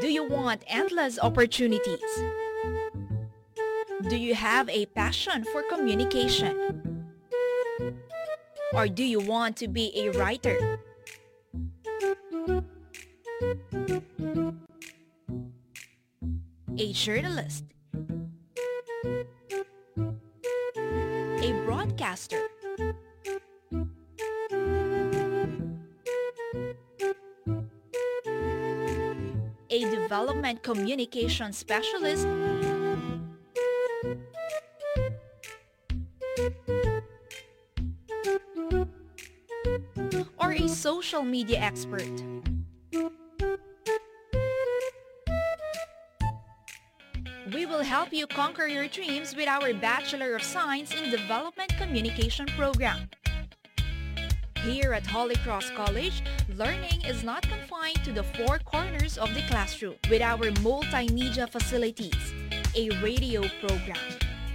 Do you want endless opportunities? Do you have a passion for communication? Or do you want to be a writer? A journalist? A development communication specialist? Or a social media expert? We will help you conquer your dreams with our Bachelor of Science in Development Communication program. Here at Holy Cross College, learning is not confined to the four corners of the classroom. With our multimedia facilities, a radio program,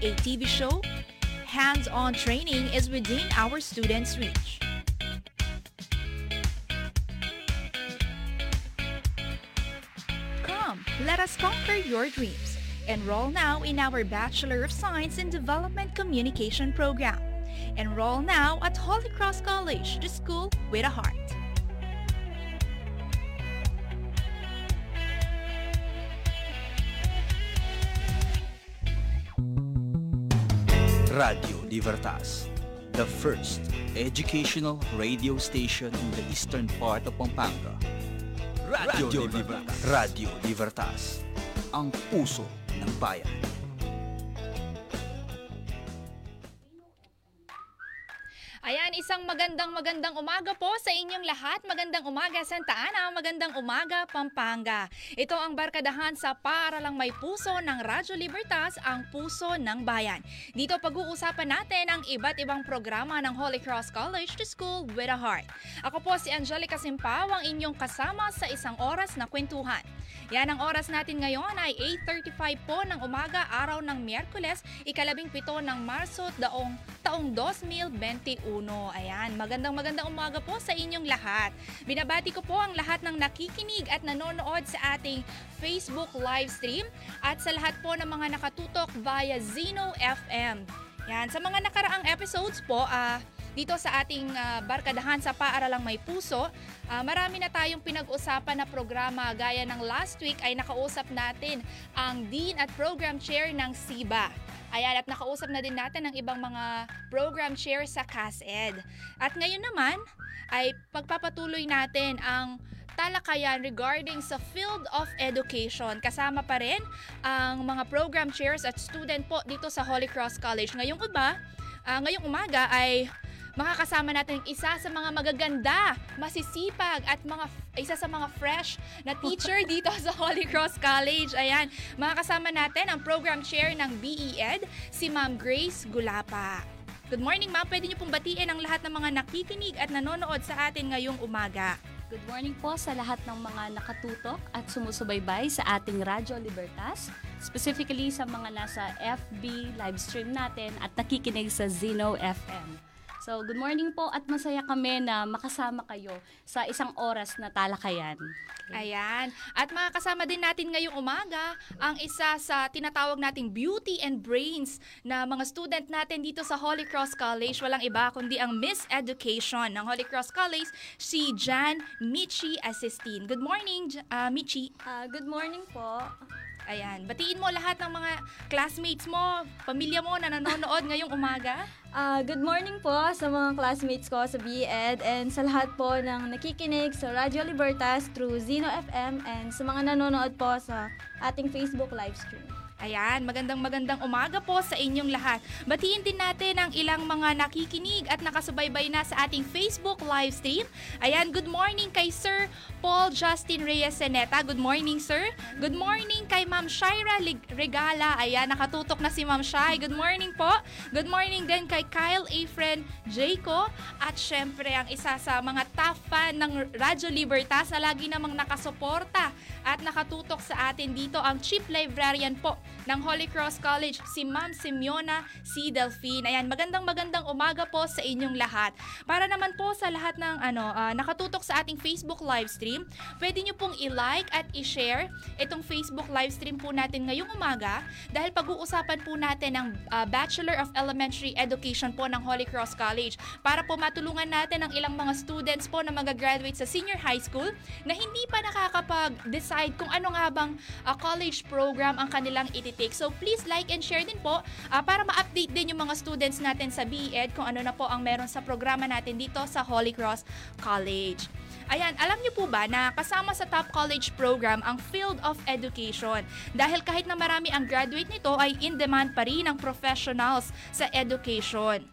a TV show, hands-on training is within our students' reach. Come, let us conquer your dreams. Enroll now in our Bachelor of Science in Development Communication program. Enroll now at Holy Cross College, the school with a heart. Radio Libertas, the first educational radio station in the eastern part of Pampanga. Radio, Libertas. Radio Libertas, ang puso ng bayan. Isang magandang magandang umaga po sa inyong lahat. Magandang umaga Santa Ana, magandang umaga Pampanga. Ito ang barkadahan sa Para Lang May Puso ng Radyo Libertas, ang puso ng bayan. Dito pag-uusapan natin ang iba't ibang programa ng Holy Cross College to School with a Heart. Ako po si Angelica Simpaw, ang inyong kasama sa isang oras na kwentuhan. Yan ang oras natin ngayon ay 8.35 po ng umaga, araw ng Miyerkules, ikalabing pito ng Marso, daong, taong 2021. Ayan, magandang magandang umaga po sa inyong lahat. Binabati ko po ang lahat ng nakikinig at nanonood sa ating Facebook live stream at sa lahat po ng mga nakatutok via Zeno FM. Yan, sa mga nakaraang episodes po, ah, dito sa ating ah, barkadahan sa Paaralang May Puso, ah, marami na tayong pinag-usapan na programa gaya ng last week ay nakausap natin ang Dean at Program Chair ng SIBA. Ayan, at nakausap na din natin ang ibang mga program chair sa CASED. At ngayon naman ay pagpapatuloy natin ang talakayan regarding sa field of education. Kasama pa rin ang mga program chairs at student po dito sa Holy Cross College. Ngayong iba, ah, ngayong umaga ay makakasama natin isa sa mga magaganda, masisipag at mga isa sa mga fresh na teacher dito sa Holy Cross College. Ayan, makakasama natin ang program chair ng BEd, si Ma'am Grace Gulapa. Good morning, ma'am. Pwede niyo pong batiin ang lahat ng mga nakikinig at nanonood sa atin ngayong umaga. Good morning po sa lahat ng mga nakatutok at sumusubaybay sa ating Radyo Libertas, specifically sa mga nasa FB live stream natin at nakikinig sa Zeno FM. So, good morning po at masaya kami na makasama kayo sa isang oras na talakayan. Ayan. At makakasama din natin ngayong umaga ang isa sa tinatawag nating beauty and brains na mga student natin dito sa Holy Cross College. Walang iba kundi ang Miss Education ng Holy Cross College, si Jan Michi Assistin. Good morning, J- ah, Michi. Ah, good morning po. Ayan. Batiin mo lahat ng mga classmates mo, pamilya mo na nanonood ngayong umaga. Ah, good morning po sa mga classmates ko sa BEd and sa lahat po ng nakikinig sa Radio Libertas through Zeno FM and sa mga nanonood po sa ating Facebook live stream. Ayan, magandang magandang umaga po sa inyong lahat. Batiin din natin ang ilang mga nakikinig at nakasubaybay na sa ating Facebook live stream. Ayan, good morning kay Sir Paul Justin Reyes Seneta. Good morning, sir. Good morning kay Ma'am Shaira Regala. Ayan, nakatutok na si Ma'am Shai. Good morning po. Good morning din kay Kyle Afren Jayco. At syempre, ang isa sa mga top fan ng Radyo Libertas na lagi namang nakasuporta at nakatutok sa atin dito ang Chief Librarian po ng Holy Cross College, si Ma'am Simeona C. Delphine. Ayan, magandang magandang umaga po sa inyong lahat. Para naman po sa lahat ng ano, ah, nakatutok sa ating Facebook live stream, pwede nyo pong i-like at i-share itong Facebook live stream po natin ngayong umaga dahil pag-uusapan po natin ang ah, Bachelor of Elementary Education po ng Holy Cross College para po matulungan natin ang ilang mga students po na mag-graduate sa senior high school na hindi pa nakakapag-decide kung ano nga bang ah, college program ang kanilang ititake. So please like and share din po ah, para ma-update din yung mga students natin sa BEd kung ano na po ang meron sa programa natin dito sa Holy Cross College. Ayan, alam niyo po ba na kasama sa top college program ang Field of Education? Dahil kahit na marami ang graduate nito ay in demand pa rin ang professionals sa education.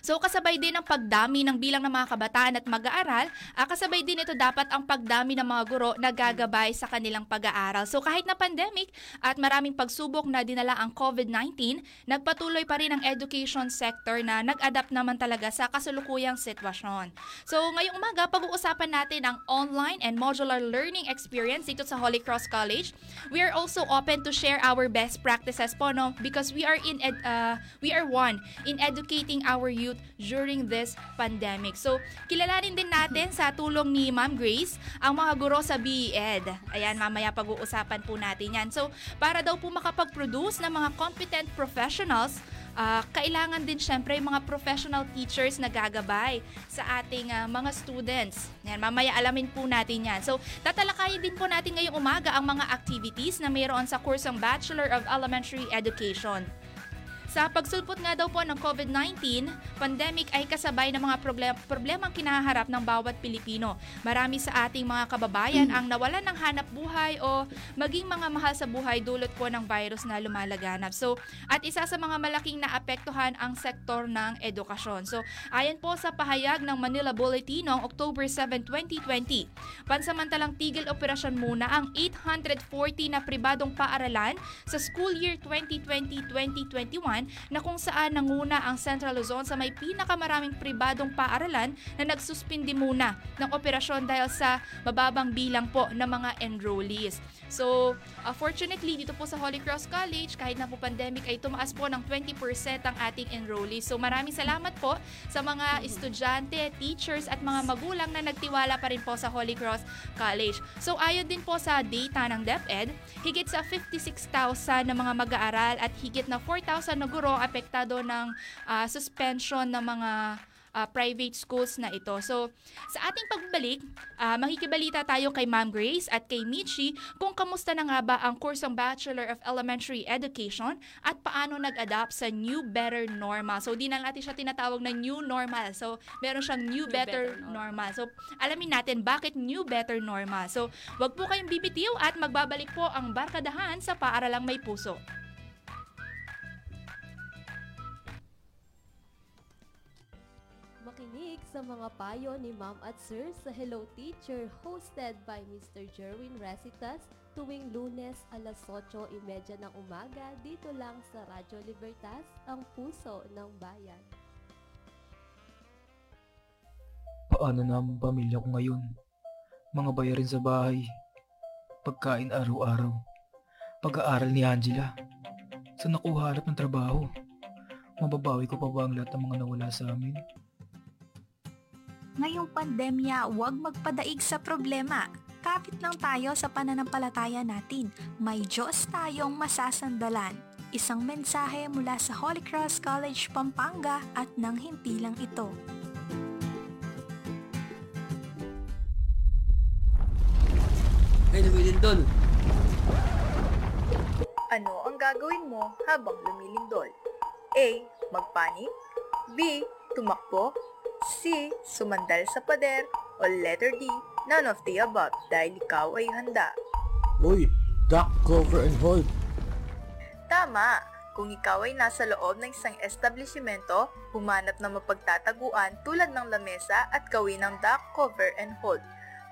So kasabay din ang pagdami ng bilang ng mga kabataan at mag-aaral, ah, kasabay din ito dapat ang pagdami ng mga guro na gagabay sa kanilang pag-aaral. So kahit na pandemic at maraming pagsubok na dinala ang COVID-19, nagpatuloy pa rin ang education sector na nag-adapt naman talaga sa kasalukuyang sitwasyon. So ngayong umaga, pag-uusapan natin ang online and modular learning experience dito sa Holy Cross College. We are also open to share our best practices po no because we are in ed- uh, we are one in educating our youth during this pandemic. So, kilalanin din natin sa tulong ni Ma'am Grace ang mga guro sa BEd. Ayan, mamaya pag-uusapan po natin yan. So, para daw po makapag-produce ng mga competent professionals, ah, kailangan din syempre yung mga professional teachers na gagabay sa ating ah, mga students. Yan, mamaya alamin po natin yan. So, tatalakayin din po natin ngayong umaga ang mga activities na mayroon sa kursong Bachelor of Elementary Education. Sa pagsulpot nga daw po ng COVID-19, pandemic ay kasabay ng mga problem problemang kinaharap ng bawat Pilipino. Marami sa ating mga kababayan ang nawalan ng hanap buhay o maging mga mahal sa buhay dulot po ng virus na lumalaganap. So, at isa sa mga malaking naapektuhan ang sektor ng edukasyon. So, ayon po sa pahayag ng Manila Bulletin noong October 7, 2020, pansamantalang tigil operasyon muna ang 840 na pribadong paaralan sa school year 2020-2021 na kung saan nanguna ang Central Luzon sa may pinakamaraming pribadong paaralan na nagsuspindi muna ng operasyon dahil sa mababang bilang po ng mga enrollees. So, uh, fortunately, dito po sa Holy Cross College, kahit na po pandemic ay tumaas po ng 20% ang ating enrollees. So, maraming salamat po sa mga estudyante, teachers at mga magulang na nagtiwala pa rin po sa Holy Cross College. So, ayon din po sa data ng DepEd, higit sa 56,000 na mga mag-aaral at higit na 4,000 na guro apektado ng ah, suspension ng mga ah, private schools na ito. So, sa ating pagbalik, ah, makikibalita tayo kay Ma'am Grace at kay Michi kung kamusta na nga ba ang kursong Bachelor of Elementary Education at paano nag-adapt sa New Better Normal. So, di na natin siya tinatawag na New Normal. So, meron siyang New, Better, Better Normal. So, alamin natin bakit New Better Normal. So, wag po kayong bibitiw at magbabalik po ang barkadahan sa Paaralang May Puso. Makinig sa mga payo ni Ma'am at Sir sa Hello Teacher hosted by Mr. Jerwin Resitas tuwing lunes alas 8.30 ng umaga dito lang sa Radyo Libertas, ang puso ng bayan. Paano na ang pamilya ko ngayon? Mga bayarin sa bahay. Pagkain araw-araw. Pag-aaral ni Angela. Saan ako hanap ng trabaho? Mababawi ko pa ba ang lahat ng mga nawala sa amin? Ngayong pandemya, huwag magpadaig sa problema. Kapit lang tayo sa pananampalataya natin. May Diyos tayong masasandalan. Isang mensahe mula sa Holy Cross College, Pampanga at nang hindi lang ito. Ay, lumilindol. Ano ang gagawin mo habang lumilindol? A. Magpanik B. Tumakbo C. Sumandal sa pader o letter D. None of the above dahil ikaw ay handa. Uy, duck cover and hold. Tama! Kung ikaw ay nasa loob ng isang establishmento, humanap ng mapagtataguan tulad ng lamesa at gawin ng duck cover and hold.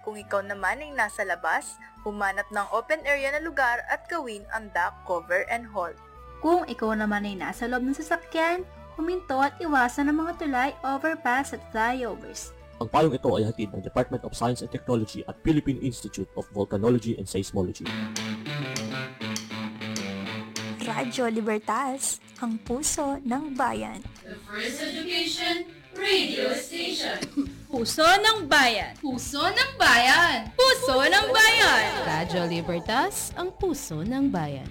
Kung ikaw naman ay nasa labas, humanap ng open area na lugar at gawin ang duck cover and hold. Kung ikaw naman ay nasa loob ng sasakyan, huminto at iwasan ang mga tulay, overpass at flyovers. Ang payong ito ay hatid ng Department of Science and Technology at Philippine Institute of Volcanology and Seismology. Radyo Libertas, ang puso ng bayan. The First Education Radio Station. Puso ng bayan. Puso ng bayan. Puso ng bayan. Radyo Libertas, ang puso ng bayan.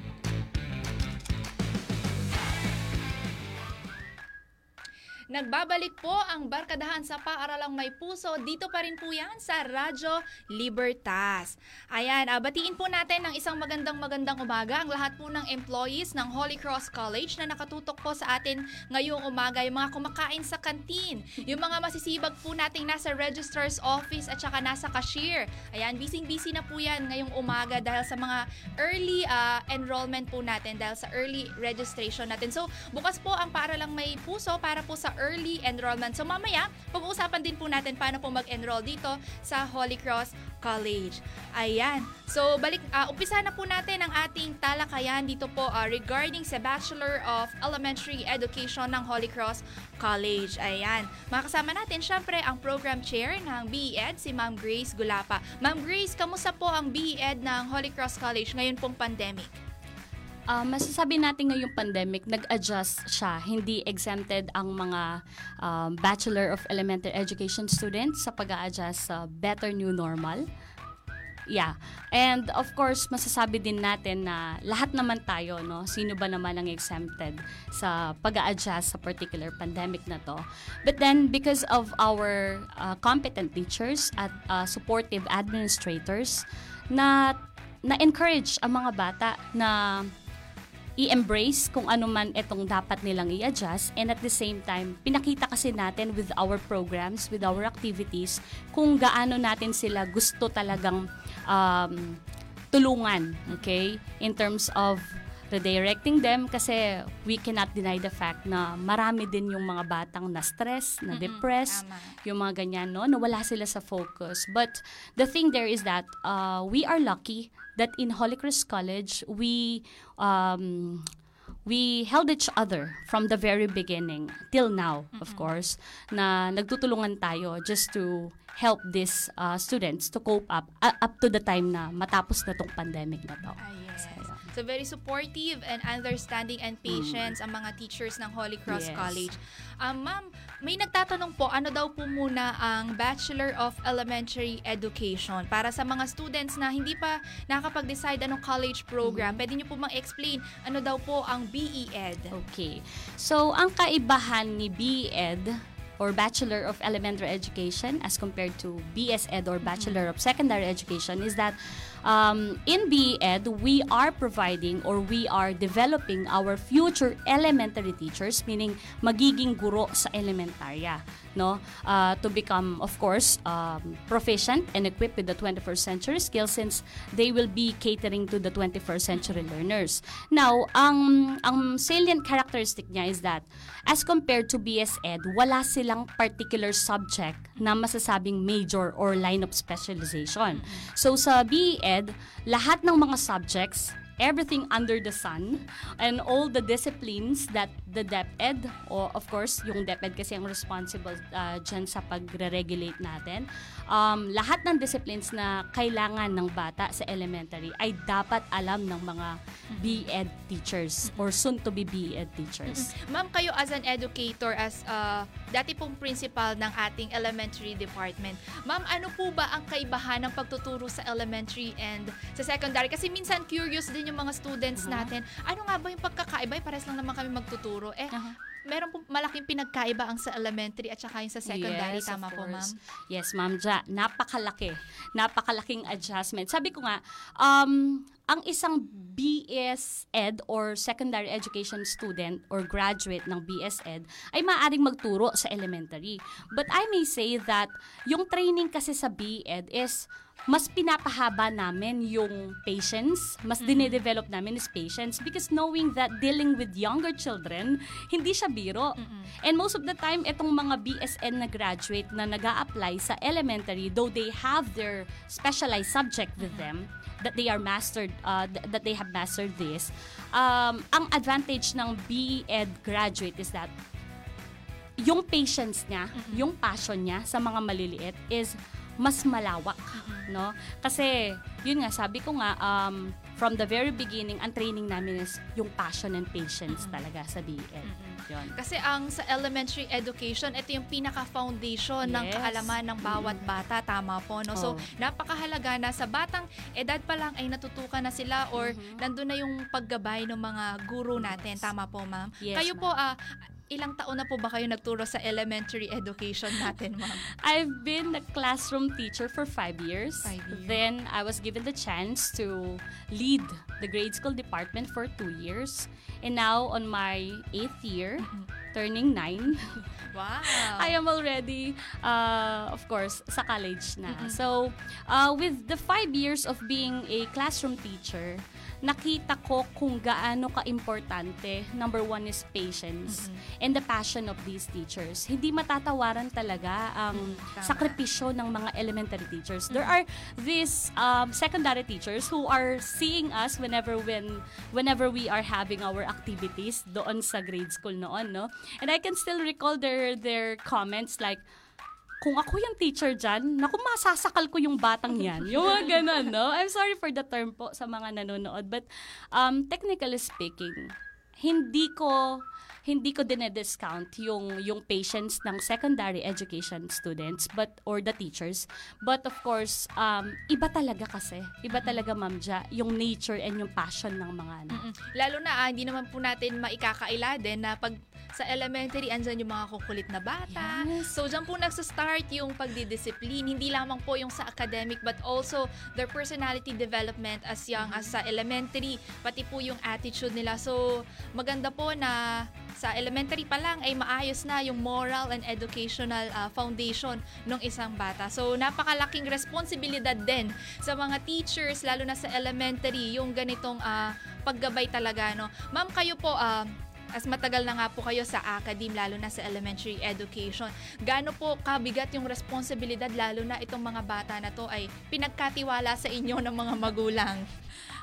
Nagbabalik po ang barkadahan sa paaralang may puso. Dito pa rin po yan sa Radyo Libertas. Ayan, uh, batiin po natin ng isang magandang magandang umaga ang lahat po ng employees ng Holy Cross College na nakatutok po sa atin ngayong umaga. Yung mga kumakain sa kantin, yung mga masisibag po nating nasa registrar's office at saka nasa cashier. Ayan, busy-busy na po yan ngayong umaga dahil sa mga early uh, enrollment po natin, dahil sa early registration natin. So, bukas po ang paaralang may puso para po sa early enrollment. So mamaya, pag-uusapan din po natin paano po mag-enroll dito sa Holy Cross College. Ayan. So balik uh, umpisa na po natin ang ating talakayan dito po uh, regarding sa Bachelor of Elementary Education ng Holy Cross College. Ayan. Makasama natin syempre ang program chair ng BEd si Ma'am Grace Gulapa. Ma'am Grace, kamusta po ang BEd ng Holy Cross College ngayon pong pandemic? Uh, masasabi natin ngayong pandemic, nag-adjust siya. Hindi exempted ang mga um, Bachelor of Elementary Education students sa pag adjust sa better new normal. Yeah. And of course, masasabi din natin na lahat naman tayo, no? Sino ba naman ang exempted sa pag adjust sa particular pandemic na to? But then, because of our uh, competent teachers at uh, supportive administrators, na na-encourage ang mga bata na i-embrace kung ano man itong dapat nilang i-adjust and at the same time, pinakita kasi natin with our programs, with our activities, kung gaano natin sila gusto talagang um, tulungan, okay? In terms of redirecting them kasi we cannot deny the fact na marami din yung mga batang na stress, na depressed, mm-hmm, yung mga ganyan, no? Nawala sila sa focus. But the thing there is that uh, we are lucky that in Holy Cross College, we um, we held each other from the very beginning till now, mm-hmm. of course, na nagtutulungan tayo just to help these uh, students to cope up uh, up to the time na matapos na tong pandemic na to. Yes. So very supportive and understanding and patience mm. ang mga teachers ng Holy Cross yes. College. Um, ma'am, may nagtatanong po, ano daw po muna ang Bachelor of Elementary Education para sa mga students na hindi pa nakapag-decide anong college program. Mm. Pwede niyo po mang-explain ano daw po ang BEd? Okay. So, ang kaibahan ni BEd or Bachelor of Elementary Education as compared to BS Ed or Bachelor of Secondary Education is that um, in BEd, we are providing or we are developing our future elementary teachers, meaning magiging guro sa elementarya, no? Uh, to become, of course, um, proficient and equipped with the 21st century skills since they will be catering to the 21st century learners. Now, ang, ang salient characteristic niya is that as compared to BS Ed, wala silang particular subject na masasabing major or line of specialization. So sa BE Ed, lahat ng mga subjects everything under the sun and all the disciplines that the DepEd o of course yung DepEd kasi ang responsible uh, dyan sa pagre-regulate natin um, lahat ng disciplines na kailangan ng bata sa elementary ay dapat alam ng mga BEd teachers or soon to be BEd teachers. Mm-hmm. Ma'am, kayo as an educator, as uh, dati pong principal ng ating elementary department, ma'am, ano po ba ang kaibahan ng pagtuturo sa elementary and sa secondary? Kasi minsan curious din yung mga students uh-huh. natin, ano nga ba yung pagkakaiba? Pares lang naman kami magtuturo. Eh, uh-huh meron po malaking pinagkaiba ang sa elementary at saka yung sa secondary. Yes, Tama po, ma'am? Yes, ma'am. Ja, napakalaki. Napakalaking adjustment. Sabi ko nga, um, ang isang BS Ed or secondary education student or graduate ng BS Ed ay maaaring magturo sa elementary. But I may say that yung training kasi sa BEd is mas pinapahaba namin yung patience, mas dinedevelop namin is patience because knowing that dealing with younger children, hindi siya biro. And most of the time, itong mga BSN na graduate na nag apply sa elementary, though they have their specialized subject with them, that they are mastered, uh, th- that they have mastered this, um, ang advantage ng BEd graduate is that yung patience niya, yung passion niya sa mga maliliit is mas malawak, no? Kasi yun nga sabi ko nga um, from the very beginning ang training namin is yung passion and patience talaga sa BEd. Yun. Kasi ang sa elementary education, ito yung pinaka-foundation ng Yes. kaalaman ng bawat bata. Tama po, no? So, Oh. napakahalaga na sa batang edad pa lang ay natutukan na sila or nandun na yung paggabay ng mga guru natin. Tama po, ma'am. Yes, Kayo po, ah, ilang taon na po ba kayo nagturo sa elementary education natin, ma'am? I've been a classroom teacher for five years. Five years. Then I was given the chance to lead the grade school department for two years. And now on my eighth year, turning nine, Wow. I am already, uh, of course, sa college na. So, uh, with the five years of being a classroom teacher, nakita ko kung gaano ka-importante. Number one is patience and the passion of these teachers. Hindi matatawaran talaga ang tama. sakripisyo ng mga elementary teachers. There are these um, secondary teachers who are seeing us whenever when whenever we are having our activities doon sa grade school noon, no? And I can still recall their their comments like kung ako yung teacher dyan, naku, masasakal ko yung batang yan. Yung mga ganun, no? I'm sorry for the term po sa mga nanonood. But, um, technically speaking, hindi ko hindi ko dinediscount yung yung patience ng secondary education students but or the teachers but of course um iba talaga kasi iba talaga ma'am Ja yung nature and yung passion ng mga anak Mm. Lalo na, ah, hindi naman po natin maikakaila din na pag sa elementary, andyan yung mga kukulit na bata. So, dyan po nagsa-start yung pagdidisiplin. Hindi lamang po yung sa academic, but also their personality development as young as sa elementary, pati po yung attitude nila. So, maganda po na sa elementary pa lang ay maayos na yung moral and educational ah, foundation ng isang bata. So, napakalaking responsibilidad din sa mga teachers, lalo na sa elementary, yung ganitong ah, paggabay talaga. No? Ma'am, kayo po, ah, as matagal na nga po kayo sa academe, lalo na sa elementary education, gaano po kabigat yung responsibilidad, lalo na itong mga bata na to ay pinagkatiwala sa inyo ng mga magulang?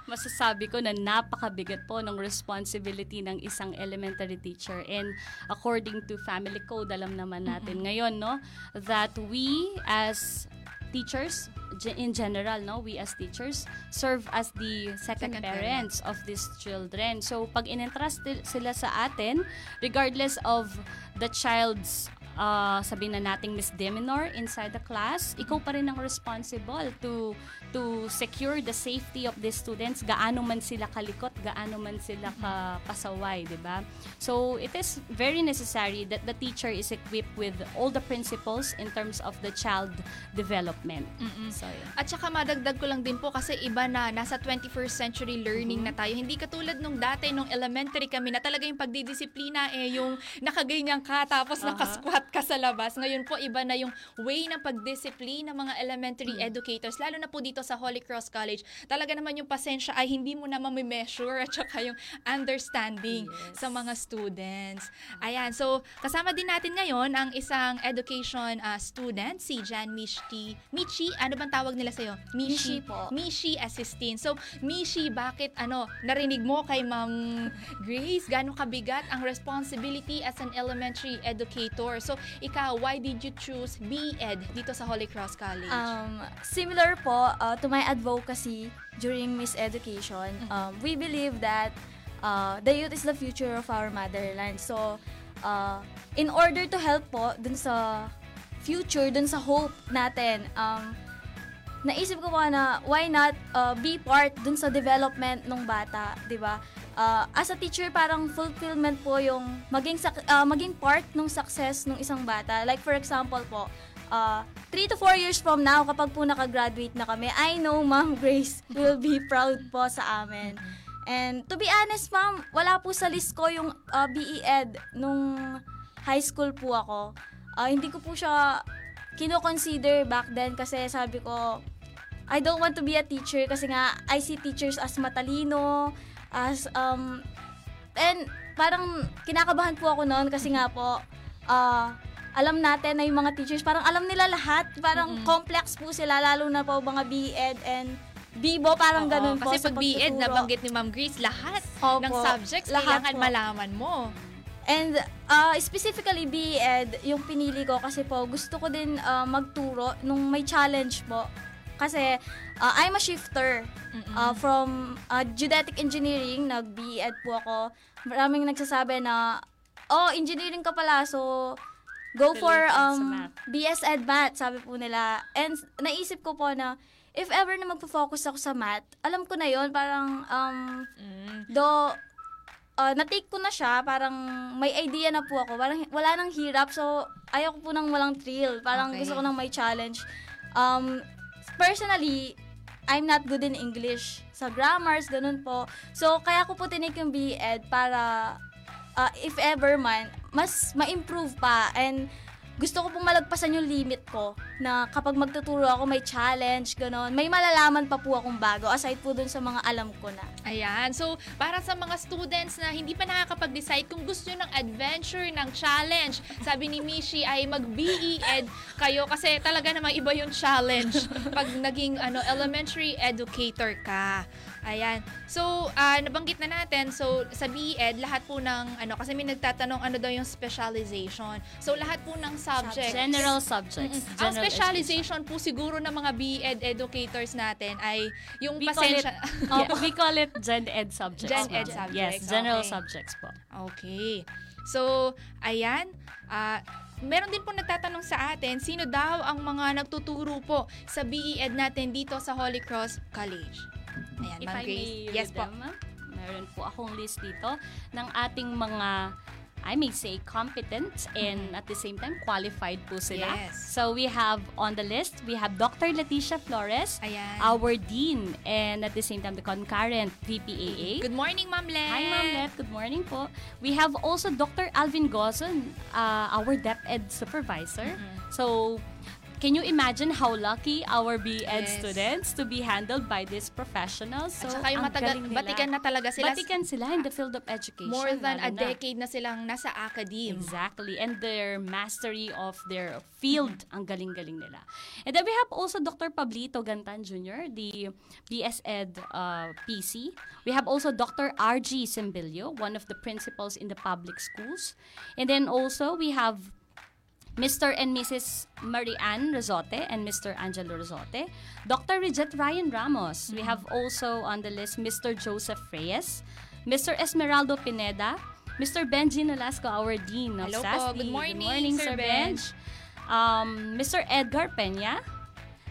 Masasabi ko na napakabigat po ng responsibility ng isang elementary teacher. And according to family code alam naman natin ngayon no that we as teachers in general no we as teachers serve as the second, Second parents of these children. So pag in-entrust sila sa atin regardless of the child's uh, sabihin na nating misdemeanor inside the class, ikaw pa rin ang responsible to to secure the safety of the students, gaano man sila kalikot, gaano man sila ka pasaway, di ba? So, it is very necessary that the teacher is equipped with all the principles in terms of the child development. So, yun. At saka madagdag ko lang din po kasi iba na nasa 21st century learning na tayo. Hindi katulad nung dati nung elementary kami na talaga yung pagdidisiplina eh yung nakaganyan ka tapos Aha. nakasquat ka sa labas. Ngayon po iba na yung way ng pagdisiplina ng mga elementary educators lalo na po dito sa Holy Cross College. Talaga naman yung pasensya ay hindi mo na mamimeasure at saka yung understanding sa mga students. Ayan, so kasama din natin ngayon ang isang education uh, student, si Jan Mishi. Michi, ano bang tawag nila sa'yo? Mishi po. Mishi Assistin. So, Mishi, bakit ano, narinig mo kay Ma'am Grace, gaano kabigat ang responsibility as an elementary educator? So, ikaw, why did you choose BEd dito sa Holy Cross College? Um, similar po uh, to my advocacy during Miss Education, um, we believe that uh, the youth is the future of our motherland. So, uh, in order to help po dun sa future, dun sa hope natin, um, naisip ko po na why not uh, be part dun sa development ng bata, 'di ba? Uh, as a teacher, parang fulfillment po yung maging uh, maging part ng success ng isang bata. Like for example po, uh, 3 to 4 years from now, kapag po nakagraduate na kami, I know Ma'am Grace will be proud po sa amin. And to be honest, ma'am, wala po sa list ko yung uh, BE Ed nung high school po ako. Uh, hindi ko po siya kino-consider back then kasi sabi ko, I don't want to be a teacher kasi nga I see teachers as matalino, as um and parang kinakabahan po ako noon kasi nga po uh, alam natin na yung mga teachers parang alam nila lahat, parang Mm-mm. complex po sila lalo na po mga BEd and Bibo, parang Oo, ganun po Kasi pag BEd, nabanggit ni Ma'am Grace, lahat Opo, ng subjects lahat kailangan po. malaman mo. And uh, specifically BEd, yung pinili ko kasi po gusto ko din uh, magturo nung may challenge po. Kasi uh, I'm a shifter uh, from uh, geodetic engineering, nag-BEd po ako. Maraming nagsasabi na, oh, engineering ka pala, so go for um. BS Ed Math, sabi po nila. And naisip ko po na, if ever na magpo-focus ako sa math, alam ko na yon parang, um, do, uh, na-take ko na siya, parang may idea na po ako. Parang wala nang hirap, so ayaw ko po nang walang thrill. Parang Okay. gusto ko nang may challenge. Um, personally, I'm not good in English. Sa grammars, ganun po. So, kaya ko po tinake yung BEd para, uh, if ever man, mas ma-improve pa. And gusto ko pong malagpasan yung limit ko na kapag magtuturo ako may challenge, ganun. May malalaman pa po akong bago aside po dun sa mga alam ko na. Ayan. So, para sa mga students na hindi pa nakakapag-decide kung gusto nyo ng adventure, ng challenge, sabi ni Mishi ay mag-BE-Ed kayo kasi talaga namang iba yung challenge pag naging ano elementary educator ka. Ayan. So, ah, nabanggit na natin, so sa BE-Ed, lahat po ng, ano, kasi may nagtatanong ano daw yung specialization. So, lahat po ng subjects. General subjects. Mm-mm. Ang General specialization po siguro ng mga BE-Ed educators natin ay yung We call it, pasensya. oh, we call it Gen Ed subjects. Gen. Ed subjects, Yes, general okay. subjects po. Okay. So, ayan. ah meron din po nagtatanong sa atin, sino daw ang mga nagtuturo po sa BE-Ed natin dito sa Holy Cross College? Ayan, If Ma'am I Grace. may Yes po. them, meron po akong list dito ng ating mga I may say competent and at the same time qualified po sila. Yes. So we have on the list, we have Dr. Leticia Flores, Ayan. our dean and at the same time the concurrent VPAA. Good morning, Ma'am Let. Hi, Ma'am Let. Good morning po. We have also Dr. Alvin Gozon, uh, our DepEd supervisor. So, can you imagine how lucky our BEd Yes. students to be handled by these professionals? So, At saka yung matagal, batikan na talaga sila. Batikan sila in the field of education. More than a lalo na. decade na silang nasa academe. Exactly. And their mastery of their field, ang galing-galing nila. And then we have also Dr. Pablito Gantan Jr., the BS Ed uh, PC. We have also Dr. RG Simbilio, one of the principals in the public schools. And then also we have Mr. and Mrs. Marianne Rosote and Mr. Angelo Rosote. Dr. Rejet Ryan Ramos. We have also on the list Mr. Joseph Reyes, Mr. Esmeraldo Pineda, Mr. Benji Nolasco, our Dean of Hello po. SASD. Good morning, Sir Sir Benj. Um, Mr. Edgar Peña,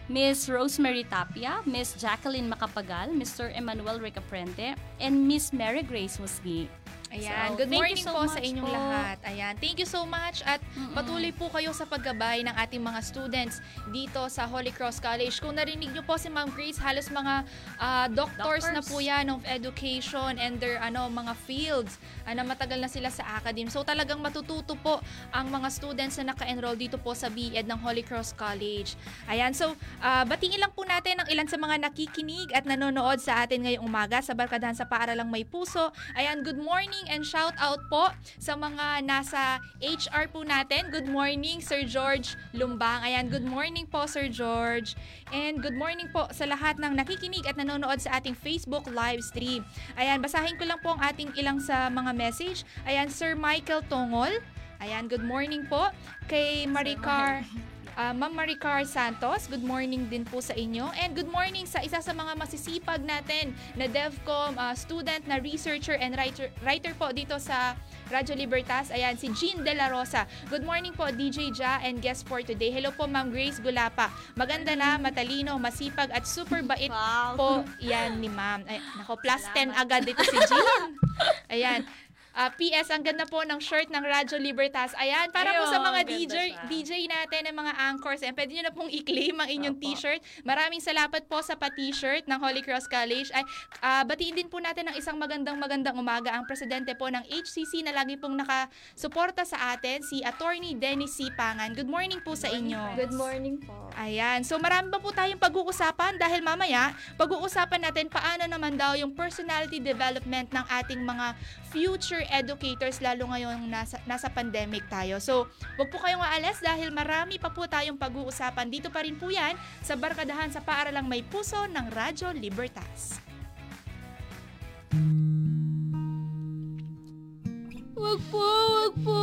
Miss Rosemary Tapia, Miss Jacqueline Macapagal, Mr. Emmanuel Ricaprende, and Miss Mary Grace Musgi. Ayan. So, Good thank you morning so po sa inyong po. lahat. Ayan. Thank you so much at patuloy po kayo sa paggabay ng ating mga students dito sa Holy Cross College. Kung narinig niyo po si Ma'am Grace, halos mga ah, doctors, na Doctors. po yan of education and their ano mga fields ah, na matagal na sila sa academe. So talagang matututo po ang mga students na naka-enroll dito po sa BEd ng Holy Cross College. Ayan. So ah, batiin lang po natin ang ilan sa mga nakikinig at nanonood sa atin ngayong umaga sa Barkadahan sa Paaralang May Puso. Ayan, good morning and shout out po sa mga nasa HR po natin. Good morning, Sir George Lumbang. Ayan, good morning po, Sir George. And good morning po sa lahat ng nakikinig at nanonood sa ating Facebook live stream. Ayan, basahin ko lang po ang ating ilang sa mga message. Ayan, Sir Michael Tongol. Ayan, good morning po. Kay Maricar Ah, Ma'am Maricar Santos, good morning din po sa inyo. And good morning sa isa sa mga masisipag natin na DevCom ah, student na researcher and writer, writer po dito sa Radyo Libertas. Ayan, si Jean De La Rosa. Good morning po, DJ Ja and guest for today. Hello po, Ma'am Grace Gulapa. Maganda na, matalino, masipag at super bait po yan ni Ma'am. Ay, nako, plus 10 agad dito si Jean. Ayan. Ah, PS, ang ganda po ng shirt ng Radyo Libertas. Ayan, para po sa Ayun, mga DJ, siya. DJ natin, ng mga anchors, ayan, pwede nyo na pong i-claim ang inyong t-shirt. Maraming salamat po sa pa-t-shirt ng Holy Cross College. Ay, ah, batiin din po natin ng isang magandang magandang umaga ang presidente po ng HCC na lagi pong nakasuporta sa atin, si Attorney Dennis C. Pangan. Good morning po sa inyo. Good morning po. Ayan. So marami pa po tayong pag-uusapan dahil mamaya pag-uusapan natin paano naman daw yung personality development ng ating mga future educators lalo ngayong nasa, nasa pandemic tayo. So wag po kayong aalis dahil marami pa po tayong pag-uusapan. Dito pa rin po yan sa Barkadahan sa Paaralang May Puso ng Radyo Libertas. Wag po, wag po.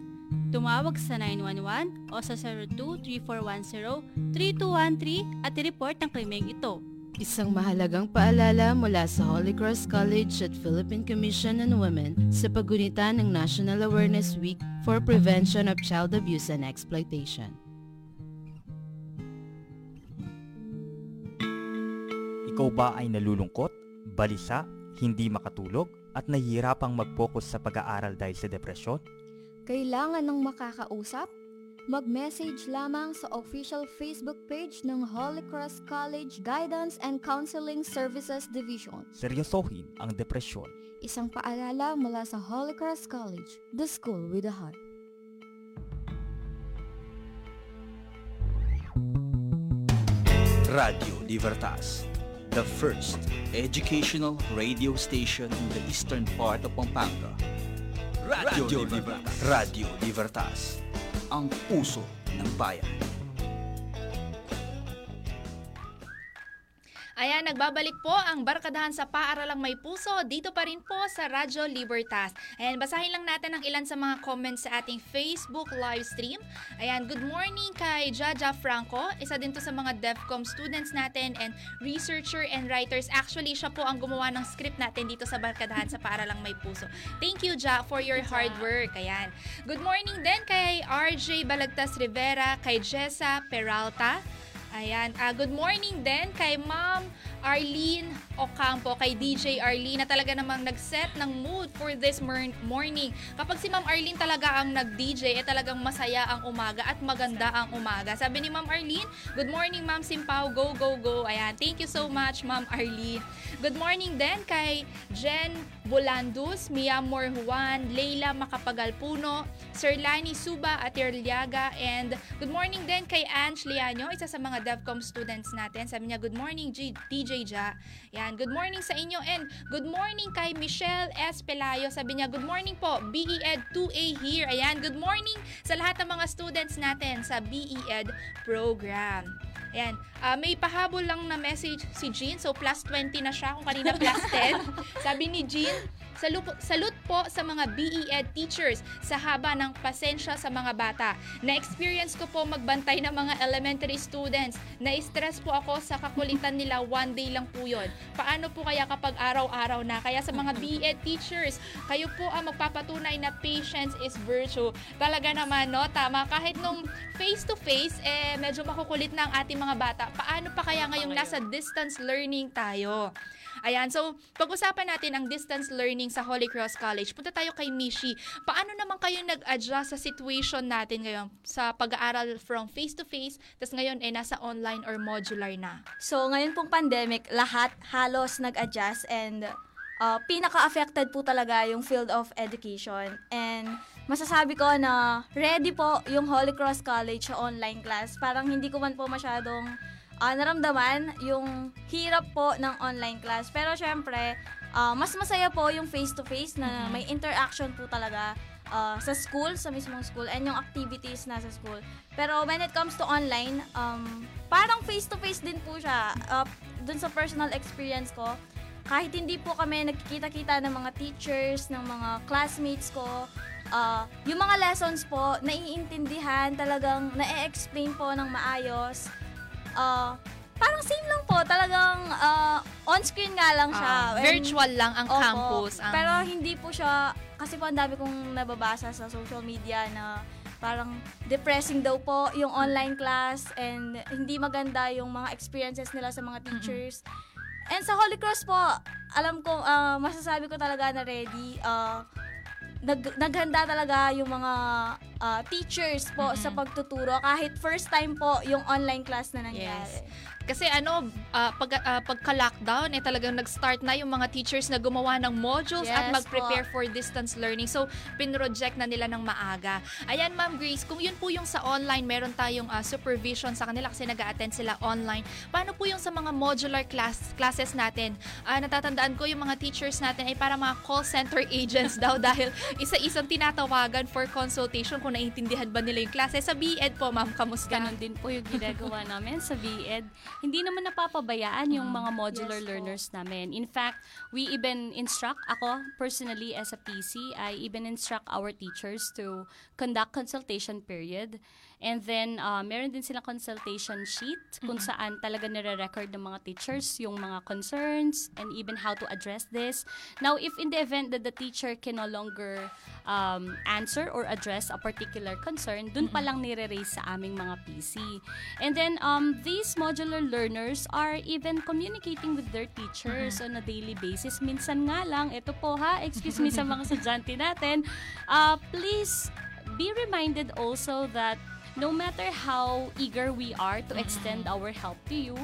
Tumawag sa 911 o sa 02-3410-3213 at i-report ang krimeng ito. Isang mahalagang paalala mula sa Holy Cross College at Philippine Commission on Women sa pagunita ng National Awareness Week for Prevention of Child Abuse and Exploitation. Ikaw ba ay nalulungkot, balisa, hindi makatulog, at nahihirapang mag-focus sa pag-aaral dahil sa depresyon? Kailangan ng makakausap? Mag-message lamang sa official Facebook page ng Holy Cross College Guidance and Counseling Services Division. Seryosohin ang depresyon. Isang paalala mula sa Holy Cross College, the school with a heart. Radio Libertas, the first educational radio station in the eastern part of Pampanga. Radio Libertas. Radio Libertas, ang puso ng bayan. Ayan, nagbabalik po ang Barkadahan sa Paaralang May Puso dito pa rin po sa Radyo Libertas. Ayan, basahin lang natin ang ilan sa mga comments sa ating Facebook live stream. Ayan, good morning kay Jaja Franco. Isa din to sa mga DEFCOM students natin and researcher and writers. Actually, siya po ang gumawa ng script natin dito sa Barkadahan sa Paaralang May Puso. Thank you, Ja, for your hard work. Ayan. Good morning din kay RJ Balagtas Rivera, kay Jessa Peralta, Ayan. Ah, good morning din kay Ma'am Arlene Ocampo, kay DJ Arlene na talaga namang nag-set ng mood for this mor- morning. Kapag si Ma'am Arlene talaga ang nag-DJ, eh talagang masaya ang umaga at maganda ang umaga. Sabi ni Ma'am Arlene, good morning Ma'am Simpao, go, go, go. Ayan. Thank you so much Ma'am Arlene. Good morning din kay Jen Bolandus, Mia Morjuan, Leila Makapagalpuno, Sir Lani Suba at Liaga, and good morning din kay Ange Liano, isa sa mga DevCom students natin. Sabi niya, good morning G- DJ Ja. Yan, good morning sa inyo and good morning kay Michelle S. Pelayo. Sabi niya, good morning po, BEd 2A here. Ayan, good morning sa lahat ng mga students natin sa BEd program. Ayan, ah, may pahabol lang na message si Jean. So, plus 20 na siya kung kanina plus 10. Sabi ni Jean, Salu- salute po sa mga BEd teachers sa haba ng pasensya sa mga bata. Na-experience ko po magbantay ng mga elementary students. Na-stress po ako sa kakulitan nila one day lang po yun. Paano po kaya kapag araw-araw na? Kaya sa mga BEd teachers, kayo po ang magpapatunay na patience is virtue. Talaga naman, no? Tama. Kahit nung face-to-face, eh, medyo makukulit na ang ating mga bata. Paano pa kaya ngayong nasa distance learning tayo? Ayan, so pag-usapan natin ang distance learning sa Holy Cross College. Punta tayo kay Mishi. Paano naman kayo nag-adjust sa situation natin ngayon sa pag-aaral from face-to-face, tapos ngayon eh nasa online or modular na? So, ngayon pong pandemic, lahat halos nag-adjust and uh, pinaka-affected po talaga yung field of education. And masasabi ko na ready po yung Holy Cross College sa online class. Parang hindi ko man po masyadong uh, naramdaman yung hirap po ng online class. Pero syempre, uh, mas masaya po yung face-to-face na may interaction po talaga uh, sa school, sa mismong school, and yung activities na sa school. Pero when it comes to online, um, parang face-to-face din po siya. Uh, dun sa personal experience ko, kahit hindi po kami nagkikita-kita ng mga teachers, ng mga classmates ko, ah, yung mga lessons po, naiintindihan, talagang na-explain po ng maayos. Ah, parang same lang po, talagang ah, on-screen nga lang siya. Ah, And- virtual lang ang Opo. campus. ang- Pero hindi po siya, kasi po ang dami kong nababasa sa social media na parang depressing daw po yung online class and hindi maganda yung mga experiences nila sa mga teachers. And sa Holy Cross po, alam ko, ah, masasabi ko talaga na ready. ah, nag, naghanda talaga yung mga ah, teachers po sa pagtuturo kahit first time po yung online class na nangyari. Kasi ano, ah, pag, ah, pagka-lockdown, eh talagang nag-start na yung mga teachers na gumawa ng modules at Yes mag-prepare po. for distance learning. So, pinroject na nila ng maaga. Ayan, Ma'am Grace, kung yun po yung sa online, meron tayong ah, supervision sa kanila kasi nag attend sila online. Paano po yung sa mga modular class, classes natin? Ah, natatandaan ko yung mga teachers natin ay para mga call center agents daw dahil isa-isang tinatawagan for consultation kung naiintindihan ba nila yung klase. Sa BEd po, Ma'am, kamusta? Ganon din po yung ginagawa namin sa BEd. Hindi naman napapabayaan yung mga modular learners namin. In fact, we even instruct, ako personally as a PC, I even instruct our teachers to conduct consultation period. And then, uh, meron din silang consultation sheet kung saan talaga nire-record ng mga teachers yung mga concerns and even how to address this. Now, if in the event that the teacher can no longer um, answer or address a particular concern, dun pa lang nire-raise sa aming mga PC. And then, um, these modular learners are even communicating with their teachers on a daily basis. Minsan nga lang, ito po ha, excuse me sa mga estudyante natin, uh, please be reminded also that no matter how eager we are to extend our help to you,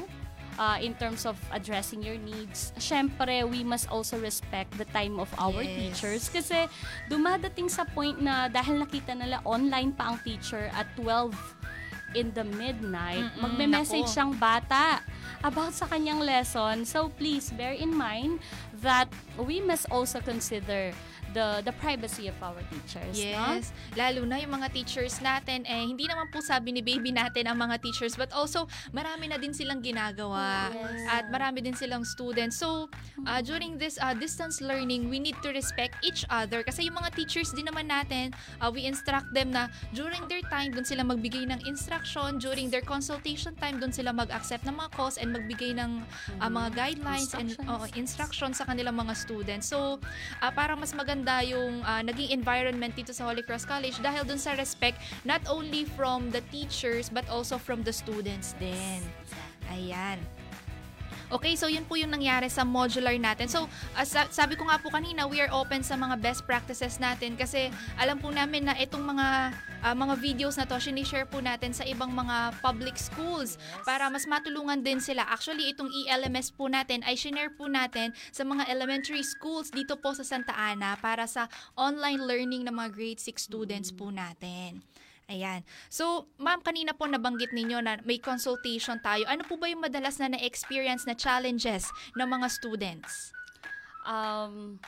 uh, in terms of addressing your needs, syempre, we must also respect the time of our Yes. teachers kasi dumadating sa point na dahil nakita nila online pa ang teacher at 12 in the midnight, Mm-mm, magme-message siyang bata about sa kanyang lesson. So please bear in mind that we must also consider the the privacy of our teachers. no? Yes. Lalo na yung mga teachers natin, eh, hindi naman po sabi ni baby natin ang mga teachers, but also, marami na din silang ginagawa. Yes. At marami din silang students. So, uh, during this uh, distance learning, we need to respect each other. Kasi yung mga teachers din naman natin, uh, we instruct them na during their time, dun sila magbigay ng instruction. During their consultation time, dun sila mag-accept ng mga calls and magbigay ng uh, mga guidelines and uh, instructions sa kanilang mga students. So, uh, para mas maganda yung uh, naging environment dito sa Holy Cross College dahil dun sa respect not only from the teachers but also from the students din. Ayan. Okay, so yun po yung nangyari sa modular natin. So, as sa- sabi ko nga po kanina, we are open sa mga best practices natin kasi alam po namin na itong mga ah, mga videos na to, sinishare po natin sa ibang mga public schools para mas matulungan din sila. Actually, itong ELMS po natin ay shinare po natin sa mga elementary schools dito po sa Santa Ana para sa online learning ng mga grade 6 students po natin. Ayan. So, ma'am, kanina po nabanggit ninyo na may consultation tayo. Ano po ba yung madalas na na-experience na challenges ng mga students? um,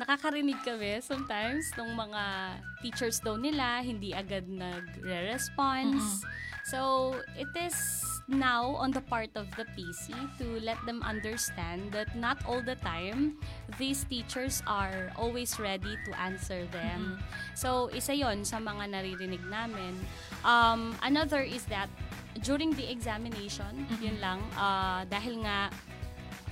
nakakarinig kami sometimes ng mga teachers daw nila hindi agad nagre-response. So, it is now on the part of the PC to let them understand that not all the time these teachers are always ready to answer them. So, isa yon sa mga naririnig namin. Um, another is that during the examination, yun lang, uh, dahil nga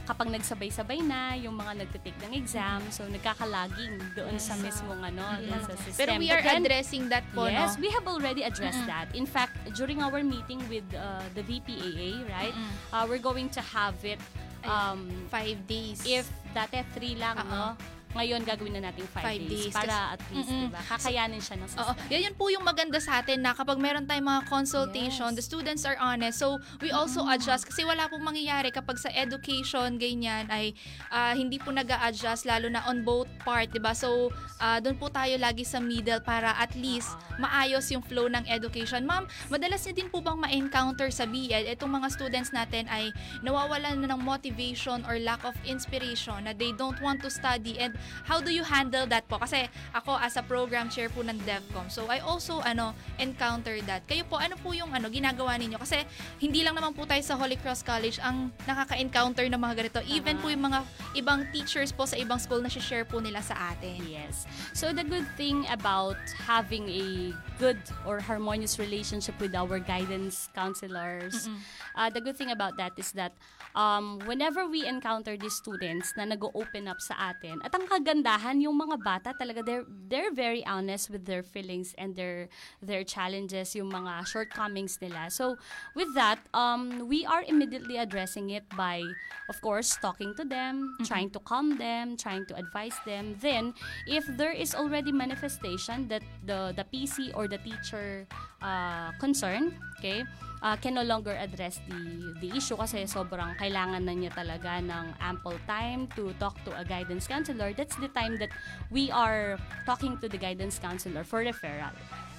kapag nagsabay-sabay na yung mga nagtitake ng exam, so nagkakalaging doon sa mismong ano, doon sa system. Pero we But are then, addressing that po, yes, no? we have already addressed Mm-mm. that. In fact, during our meeting with uh, the VPAA, right, uh, we're going to have it um, five days. If dati three lang, no? Ngayon gagawin na natin five, Five days, days. para at least, Mm-mm. diba? Kakayanin siya ng Oo. Yan yun po yung maganda sa atin na kapag meron tayong mga consultation, the students are honest. So, we also adjust kasi wala pong mangyayari kapag sa education, ganyan, ay ah, hindi po nag adjust lalo na on both part, di ba? So, ah, doon po tayo lagi sa middle para at least maayos yung flow ng education. Ma'am, madalas niyo din po bang ma-encounter sa BEd, itong mga students natin ay nawawalan na ng motivation or lack of inspiration na they don't want to study and how do you handle that po? Kasi ako as a program chair po ng DevCom, so I also ano encounter that. Kayo po, ano po yung ano ginagawa ninyo? Kasi hindi lang naman po tayo sa Holy Cross College ang nakaka-encounter ng mga ganito. Even po yung mga ibang teachers po sa ibang school na share po nila sa atin. Yes. So the good thing about having a good or harmonious relationship with our guidance counselors, Mm-mm. uh, the good thing about that is that um, whenever we encounter these students na nag-open up sa atin, at ang kagandahan, yung mga bata talaga, they're, they're very honest with their feelings and their, their challenges, yung mga shortcomings nila. So with that, um, we are immediately addressing it by, of course, talking to them, trying to calm them, trying to advise them. Then, if there is already manifestation that the, the PC or the teacher uh, concern, okay, uh, can no longer address the the issue kasi sobrang kailangan na niya talaga ng ample time to talk to a guidance counselor. That's the time that we are talking to the guidance counselor for referral.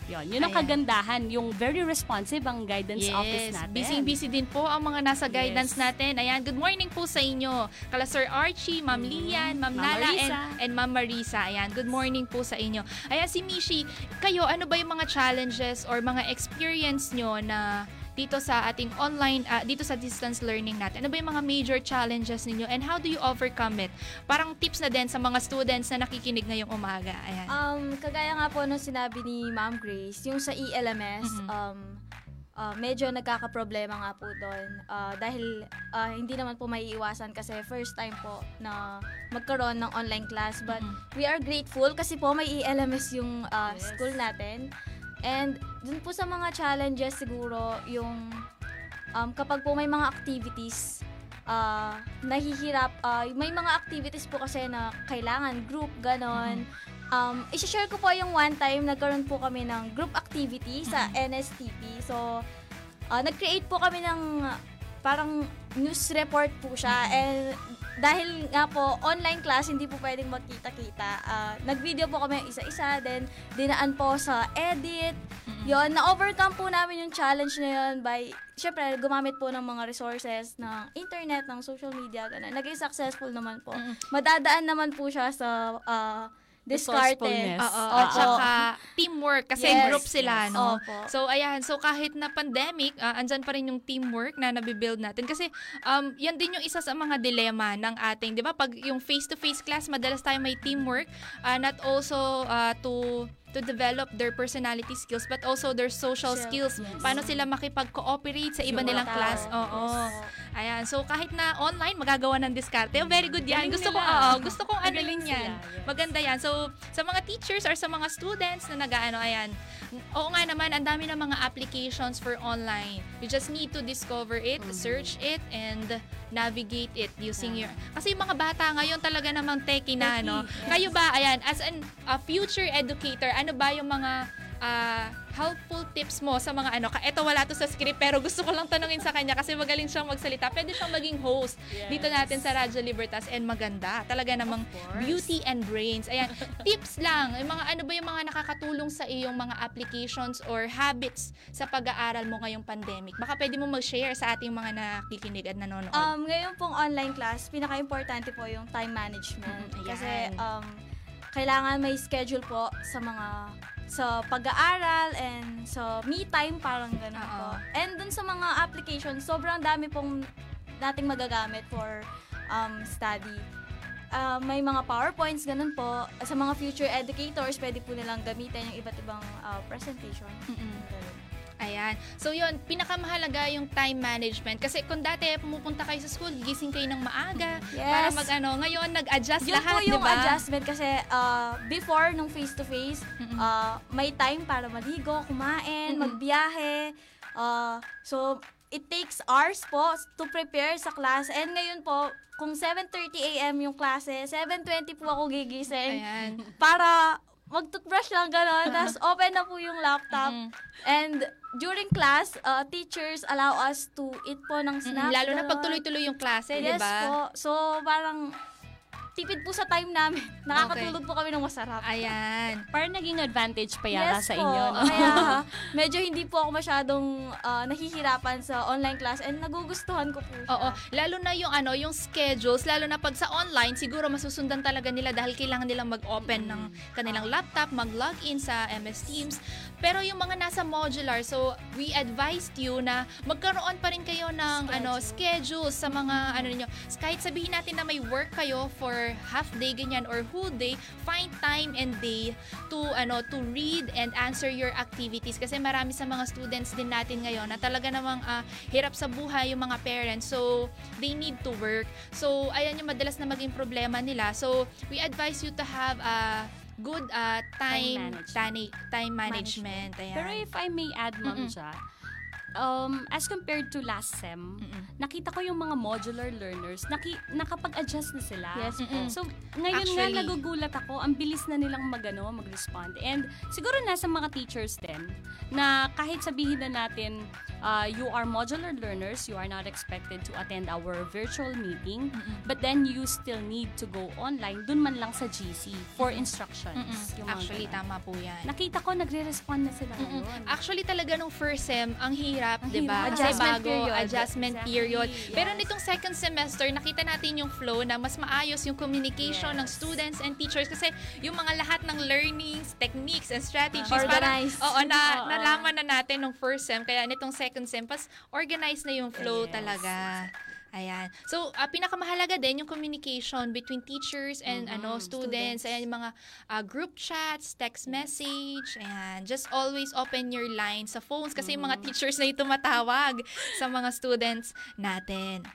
Yon, yun ang Ayan. kagandahan, yung very responsive ang guidance office natin. Busy-busy din po ang mga nasa guidance Yes. natin. Ayan, good morning po sa inyo. Kala Sir Archie, Ma'am Lian, Ma'am Ma'am Nala, and, and Ma'am Marisa. Ayan, good morning po sa inyo. Ayan, si Mishi, kayo, ano ba yung mga challenges or mga experience nyo na dito sa ating online, ah, dito sa distance learning natin? Ano ba yung mga major challenges ninyo and how do you overcome it? Parang tips na din sa mga students na nakikinig ngayong umaga. Ayan. Um, kagaya nga po nung sinabi ni Ma'am Grace, yung sa ELMS, um, uh, medyo nagkakaproblema nga po doon. Uh, dahil uh, hindi naman po may iwasan kasi first time po na magkaroon ng online class. But we are grateful kasi po may ELMS yung uh, school natin. And dun po sa mga challenges siguro yung um, kapag po may mga activities uh, nahihirap uh, may mga activities po kasi na kailangan group ganon. Um, isi-share ko po yung one time nagkaroon po kami ng group activity sa NSTP so uh, nag-create po kami ng parang news report po siya. And dahil nga po online class hindi po pwedeng magkita-kita. Uh, nag-video po kami isa-isa then dinaan po sa edit. Yon na-overcome po namin yung challenge na yun by syempre gumamit po ng mga resources ng internet ng social media ganun. Naging successful naman po. Madadaan naman po siya sa uh, discarded. Oo, Opo. at saka teamwork kasi Yes, group sila, yes. no? Opo. So, ayan. So, kahit na pandemic, ah, andyan pa rin yung teamwork na nabibuild natin. Kasi, um, yan din yung isa sa mga dilema ng ating, di ba? Pag yung face-to-face class, madalas tayo may teamwork, ah, not also ah, to to develop their personality skills but also their social skills. Paano sila makipag-cooperate sa iba Yung nilang class. Oo. Ayan. So, kahit na online, magagawa ng diskarte. Very good yan. Gusto ko, oo, gusto kong ano yun yan. yes. Maganda yan. So, sa mga teachers or sa mga students na nag-ano, ayan, oo nga naman, ang dami ng mga applications for online. You just need to discover it, Mm-hmm. search it, and navigate it using your... Kasi yung mga bata ngayon talaga namang techie na, no? Kayo ba, ayan, as an a future educator, ano ba yung mga ah, helpful tips mo sa mga ano, ka eto wala to sa script pero gusto ko lang tanungin sa kanya kasi magaling siyang magsalita. Pwede siyang maging host dito natin sa Radyo Libertas and maganda. Talaga namang beauty and brains. Ayan, tips lang. Yung mga ano ba yung mga nakakatulong sa iyong mga applications or habits sa pag-aaral mo ngayong pandemic? Baka pwede mo mag-share sa ating mga nakikinig at nanonood. Um, ngayon pong online class, pinaka-importante po yung time management. Mm, Kasi um, kailangan may schedule po sa mga sa pag-aaral and sa me time parang ganun po. And dun sa mga applications, sobrang dami pong nating magagamit for um, study. Uh, may mga PowerPoints, ganun po. Sa mga future educators, pwede po nilang gamitin yung iba't ibang uh, presentation. Ganun. Ayan. So yun, pinakamahalaga yung time management. Kasi kung dati pumupunta kayo sa school, gising kayo ng maaga Yes. para mag ano, ngayon nag-adjust Yun lahat, po yung di ba? adjustment kasi uh, before nung face-to-face, uh, may time para maligo, kumain, magbiyahe. Uh, so, it takes hours po to prepare sa class. And ngayon po, kung 7.30 a.m. yung klase, 7.20 po ako gigising. Ayan. Para mag-toothbrush lang gano'n. Tapos open na po yung laptop. And during class, uh, teachers allow us to eat po ng snack. Lalo na pag tuloy-tuloy yung klase, di Yes ba? po. So, parang tipid po sa time namin. Nakakatulog po kami ng masarap. Ayan. Parang naging advantage pa yata yes sa inyo. No? Kaya medyo hindi po ako masyadong ah, nahihirapan sa online class and nagugustuhan ko po siya. Oo, lalo na yung ano, yung schedules, lalo na pag sa online, siguro masusundan talaga nila dahil kailangan nilang mag-open ng kanilang laptop, mag-login sa MS Teams. Pero yung mga nasa modular, so we advised you na magkaroon pa rin kayo ng ano schedules sa mga ano niyo. Kahit sabihin natin na may work kayo for half day ganyan or whole day, find time and day to ano to read and answer your activities kasi marami sa mga students din natin ngayon na talaga namang ah, hirap sa buhay yung mga parents. So they need to work. So ayan yung madalas na maging problema nila. So we advise you to have a good uh, time time, time management. Ayan. Pero if I may add, Ma'am Mm-mm. Um, as compared to last sem, nakita ko yung mga modular learners, naki, nakapag-adjust na sila. Yes po. So, ngayon Actually. nga nagugulat ako, ang bilis na nilang magano, mag-respond. And siguro nasa mga teachers din, na kahit sabihin na natin, uh, you are modular learners, you are not expected to attend our virtual meeting, but then you still need to go online, dun man lang sa GC for instructions. Mm-mm. Yung Actually, ganon. tama po yan. Nakita ko, nagre-respond na sila Mm-mm. ngayon. Actually talaga nung first sem, ang hirap, Ang 'di ba? hirap. Kasi Adjustment bago, period. adjustment Exactly. period. Pero Yes. nitong second semester, nakita natin yung flow na mas maayos yung communication ng students and teachers kasi yung mga lahat ng learnings, techniques, and strategies Organized. parang oo na Oo. nalaman na natin nung first sem kaya nitong second sem pas organized na yung flow Yes. talaga. Ayan. So, ah, pinakamahalaga din yung communication between teachers and ano students. Ayan, yung mga ah, group chats, text message. Ayan. Just always open your lines sa phones kasi yung mga teachers na tumatawag sa mga students natin.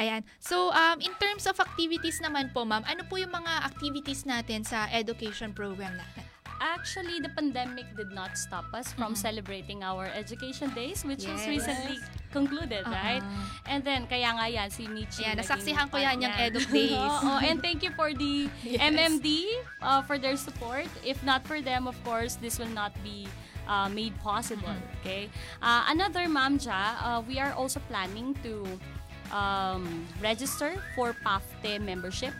Ayan. So, um, in terms of activities naman po, ma'am, ano po yung mga activities natin sa education program natin? Actually, the pandemic did not stop us from celebrating our education days, which was Yes. recently concluded, Uh-uh. right? And then, kaya nga yan, si Michi. Naging nasaksihan ko yan, yung. Edu Days. Oo, and thank you for the Yes. MMD uh, for their support. If not for them, of course, this will not be uh, made possible, Mm-hmm. okay? Uh, another, Ma'am Ja, uh, we are also planning to um, register for PAFTE membership.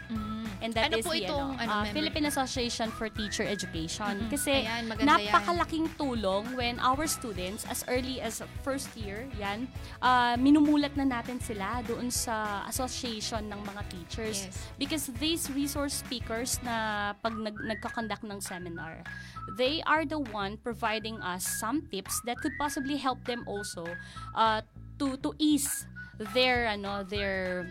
And that Ano is po the itong, ano, ano, uh, member- Philippine Association for Teacher Education. Mhm. Kasi Ayan, maganda yan. napakalaking tulong when our students, as early as first year, yan, uh, minumulat na natin sila doon sa association ng mga teachers. Yes. Because these resource speakers na pag nag nagkakonduct ng seminar, they are the one providing us some tips that could possibly help them also uh, to to ease their ano their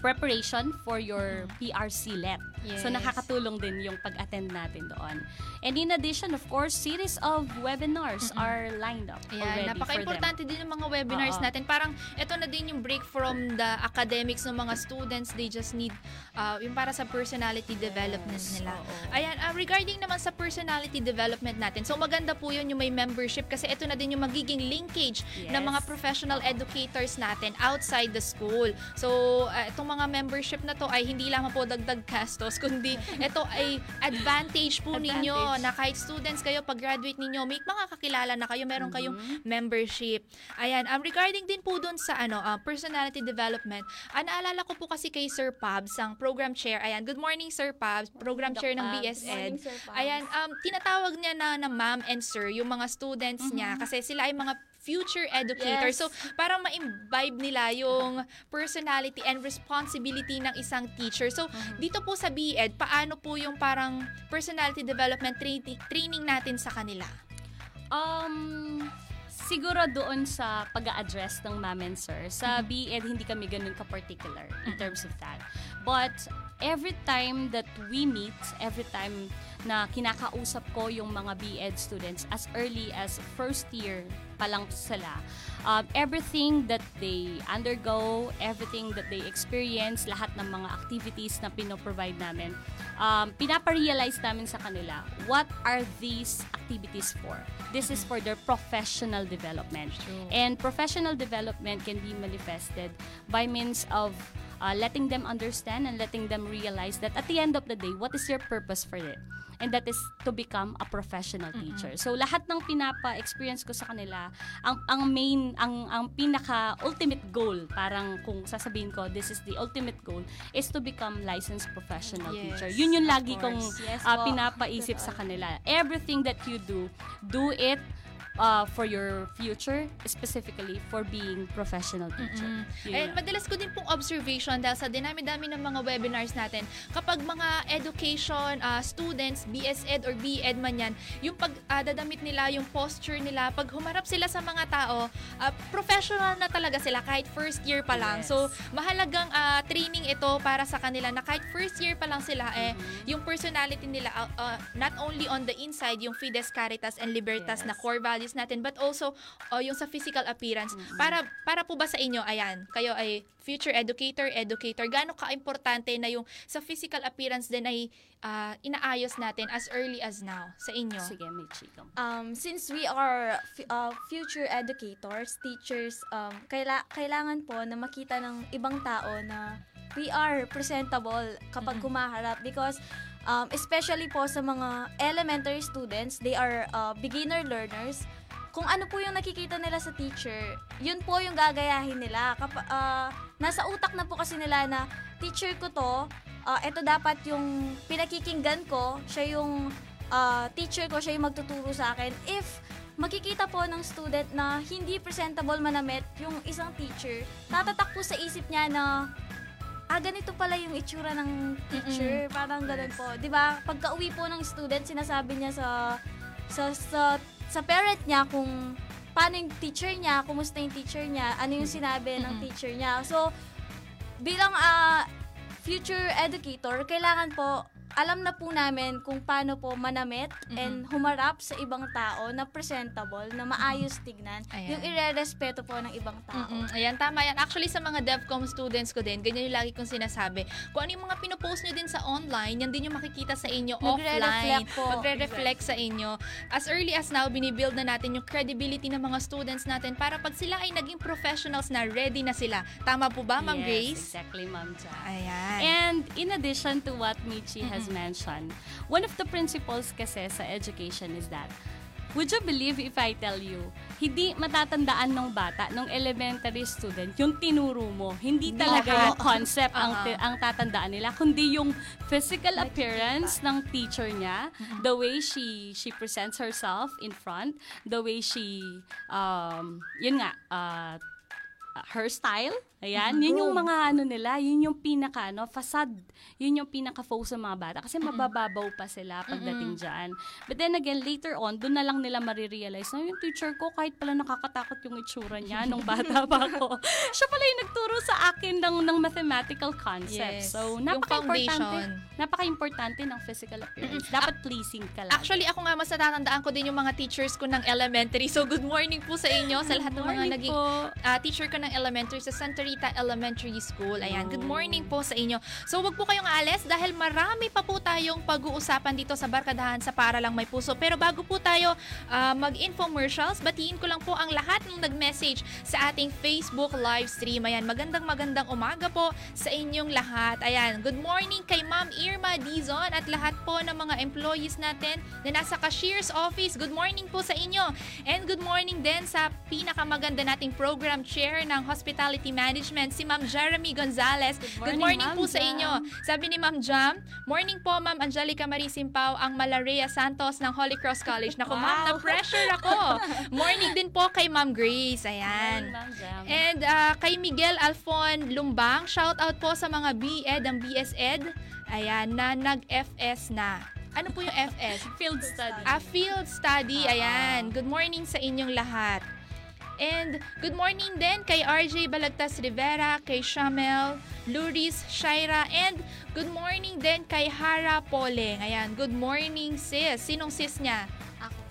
preparation for your PRC LET. So Yes. nakakatulong din yung pag-attend natin doon. And in addition, of course, series of webinars are lined up Ayan, already for them. napaka-importante din yung mga webinars Oo. natin. Parang ito na din yung break from the academics ng mga students. They just need uh, yung para sa personality development nila. Ayan, uh, regarding naman sa personality development natin, so maganda po yun yung may membership kasi ito na din yung magiging linkage ng Yes. mga professional educators natin outside the school. So, uh, itong mga membership na to ay hindi lamang po dagdag gastos, kundi ito ay advantage po ninyo Advantage. na kahit students kayo, pag-graduate ninyo, may mga kakilala na kayo, meron kayong Mm-hmm. membership. Ayan, um, regarding din po dun sa ano, uh, personality development, ah, naalala ko po kasi kay Sir Pabs, ang program chair. Ayan, good morning Sir Pabs, program chair ng. BS Ed. Morning, Sir Pabs. Ayan, um, tinatawag niya na, na ma'am and sir, yung mga students niya, Mm-hmm. kasi sila ay mga future educators. Yes. So, para ma-imbibe nila yung personality and responsibility ng isang teacher. So, Mm-hmm. dito po sa BEd, paano po yung parang personality development training, training natin sa kanila? Um, siguro doon sa pag address ng ma'am and sir. Sa BEd, hindi kami ganun ka-particular in terms of that. But every time that we meet, every time na kinakausap ko yung mga BEd students as early as first year pa lang sila, um, everything that they undergo, everything that they experience, lahat ng mga activities na pinoprovide namin, um, pinaparealize namin sa kanila, what are these activities for? This is for their professional development. And professional development can be manifested by means of uh, letting them understand and letting them realize that at the end of the day, what is your purpose for it? And that is to become a professional teacher. So lahat ng pinapa-experience ko sa kanila, ang ang main ang ang pinaka ultimate goal, parang kung sasabihin ko this is the ultimate goal is to become licensed professional Yes, teacher. Yun yung lagi kong course. Yes ah, po. pinapaisip sa kanila. Everything that you do, do it uh, for your future, specifically for being professional teacher. Yun And lang. madalas ko din pong observation dahil sa dinami-dami ng mga webinars natin, kapag mga education ah, students, BSED or BEd man yan, yung pag dadamit nila, yung posture nila, pag humarap sila sa mga tao, ah, professional na talaga sila kahit first year pa lang. Yes. So, mahalagang ah, training ito para sa kanila na kahit first year pa lang sila, eh, Mm-hmm. yung personality nila, ah, ah, not only on the inside, yung Fides Caritas and Libertas na core values natin, but also oh, yung sa physical appearance. Para para po ba sa inyo, ayan, kayo ay future educator, educator, gaano ka-importante na yung sa physical appearance din ay ah, inaayos natin as early as now sa inyo? Sige, Michi. Um, since we are f- uh, future educators, teachers, um, kaila- kailangan po na makita ng ibang tao na we are presentable kapag kumaharap because um, especially po sa mga elementary students, they are uh, beginner learners. Kung ano po yung nakikita nila sa teacher, yun po yung gagayahin nila. Kap- uh, nasa utak na po kasi nila na teacher ko to, uh, ito dapat yung pinakikinggan ko, siya yung uh, teacher ko, siya yung magtuturo sa akin. If makikita po ng student na hindi presentable manamit yung isang teacher, tatatak po sa isip niya na ah, ganito pala yung itsura ng teacher. Parang ganun po. 'Di ba Pagka uwi po ng student, sinasabi niya sa, sa, sa, sa parent niya kung paano yung teacher niya, kumusta yung teacher niya, ano yung sinabi ng teacher niya. So, bilang ah, future educator, kailangan po alam na po namin kung paano po manamit and humarap sa ibang tao na presentable, na maayos tignan, Ayan. yung ire-respeto po ng ibang tao. Mm-mm. Ayan, tama yan. Actually, sa mga DevCom students ko din, ganyan yung lagi kong sinasabi. Kung ano yung mga pinopost nyo din sa online, yan din yung makikita sa inyo offline. Magre-reflect po. Magre-reflect sa inyo. As early as now, binibuild na natin yung credibility ng mga students natin para pag sila ay naging professionals na ready na sila. Tama po ba, Ma'am yes, Grace? exactly, Ma'am Ja. Ayan. And in addition to what Michi has mentioned, one of the principles kasi sa education is that Would you believe if I tell you, hindi matatandaan ng bata, ng elementary student, yung tinuro mo. Hindi talaga lahat. yung concept ang, ang tatandaan nila, kundi yung physical appearance ng teacher niya, the way she she presents herself in front, the way she, um, yun nga, uh, her style. Ayan, yun yung mga ano nila, yun yung pinaka ano, facade. Yun yung pinaka focus ng mga bata kasi mabababaw pa sila pagdating diyan. But then again, later on, doon na lang nila marirealize na yung teacher ko kahit pala nakakatakot yung itsura niya nung bata pa ako. Siya pala yung nagturo sa akin ng ng mathematical concepts. Yes. So, napaka-importante. Napaka-importante ng physical appearance. Dapat pleasing ka lang. Actually, ako nga mas natatandaan ko din yung mga teachers ko ng elementary. So, good morning po sa inyo, sa lahat ng mga naging ah, teacher ko ng elementary sa Santa Rita Elementary School. Ayan, good morning po sa inyo. So, wag po kayong aalis dahil marami pa po tayong pag-uusapan dito sa Barkadahan sa Para Lang May Puso. Pero bago po tayo ah, mag-infomercials, batiin ko lang po ang lahat ng nag-message sa ating Facebook live stream. Ayan, magandang magandang umaga po sa inyong lahat. Ayan, good morning kay Ma'am Irma Dizon at lahat po ng mga employees natin na nasa cashier's office. Good morning po sa inyo. And good morning din sa pinakamaganda nating program chair ng Hospitality Management, si Ma'am Jeremy Gonzalez. Good morning, morning, Ma'am po sa Jam. inyo. Sabi ni Ma'am Jam, morning po Ma'am Angelica Marie Simpao, ang Malaria Santos ng Holy Cross College. Naku Ma'am, na-pressure ako. morning din po kay Ma'am Grace. Ayan. And ah, kay Miguel Alfon Lumbang, shout out po sa mga BEd ang BSEd. Ayan, na nag-FS na. Ano po yung FS? Field study. A field study. Ayan. Good morning sa inyong lahat. And good morning din kay RJ Balagtas Rivera, kay Shamel, Luris, Shaira, and good morning din kay Hara Poleng. Ayan, good morning sis. Sinong sis niya?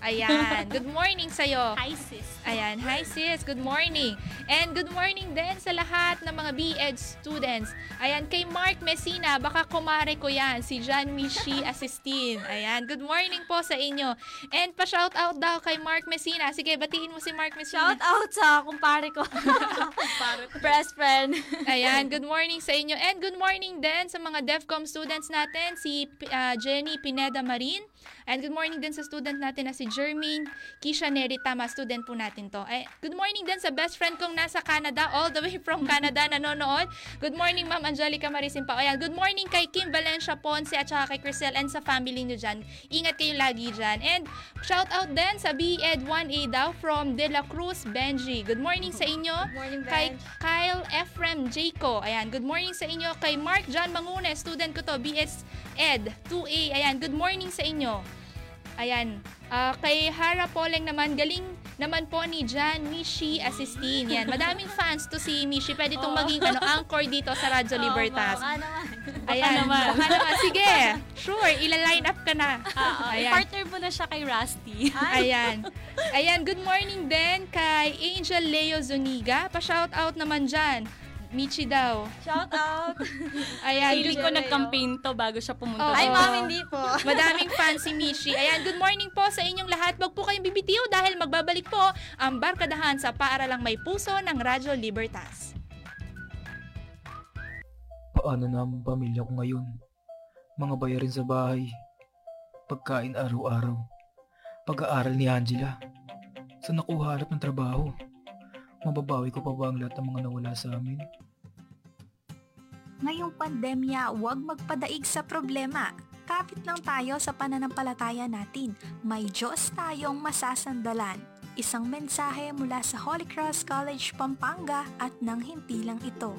Ayan, good morning sa'yo. Hi, sis. Ayan, hi sis, good morning. And good morning din sa lahat ng mga BEd students. Ayan, kay Mark Messina, baka kumare ko yan, si John Mishi Assistin. Ayan, good morning po sa inyo. And pa-shout out daw kay Mark Messina. Sige, batiin mo si Mark Messina. Shout out sa kumpare ko. Best friend. Ayan, good morning sa inyo. And good morning din sa mga DEFCOM students natin, si uh, Jenny Pineda Marin, And good morning din sa student natin na si Jermaine Kisha Neri Tama, student po natin to. Ay, good morning din sa best friend kong nasa Canada, all the way from Canada nanonood. Good morning Ma'am Angelica Marisimpa. Ayan, good morning kay Kim Valencia Ponce at saka kay Crisel and sa family niyo dyan. Ingat kayo lagi dyan. And shout out din sa BEd 1A daw from De La Cruz Benji. Good morning sa inyo. Good morning, Kay Benj. Kyle Ephraim Jaco. Ayan, good morning sa inyo. Kay Mark John Mangune, student ko to, BS Ed 2A. Ayan, good morning sa inyo. Ayan, ah, kay Hara Poleng naman, galing naman po ni Jan Mishi Assistin. Yan, madaming fans to si Mishi. Pwede itong Oo. maging ano, anchor dito sa Radyo Oo, Libertas. baka naman. Ayan, Baka naman. baka naman. Sige, sure, ila-line up ka na. Oo, Ayan. partner mo na siya kay Rusty. Ayan. Ayan, good morning din kay Angel Leo Zuniga. Pa-shout out naman dyan. Michi daw. Shout out. Ayan. Feeling ko nag-campaign to bago siya pumunta. Oo. Ay, ma'am, hindi po. Madaming fans si Michi. Ayan, good morning po sa inyong lahat. Wag po kayong bibitiw dahil magbabalik po ang barkadahan sa Paaralang May Puso ng Radyo Libertas. Paano na ang pamilya ko ngayon? Mga bayarin sa bahay. Pagkain araw-araw. Pag-aaral ni Angela. Saan ako hanap ng trabaho? Mababawi ko pa ba ang lahat ng mga nawala sa amin? Ngayong pandemya, huwag magpadaig sa problema. Kapit lang tayo sa pananampalataya natin. May Diyos tayong masasandalan. Isang mensahe mula sa Holy Cross College, Pampanga at nang himpilang ito.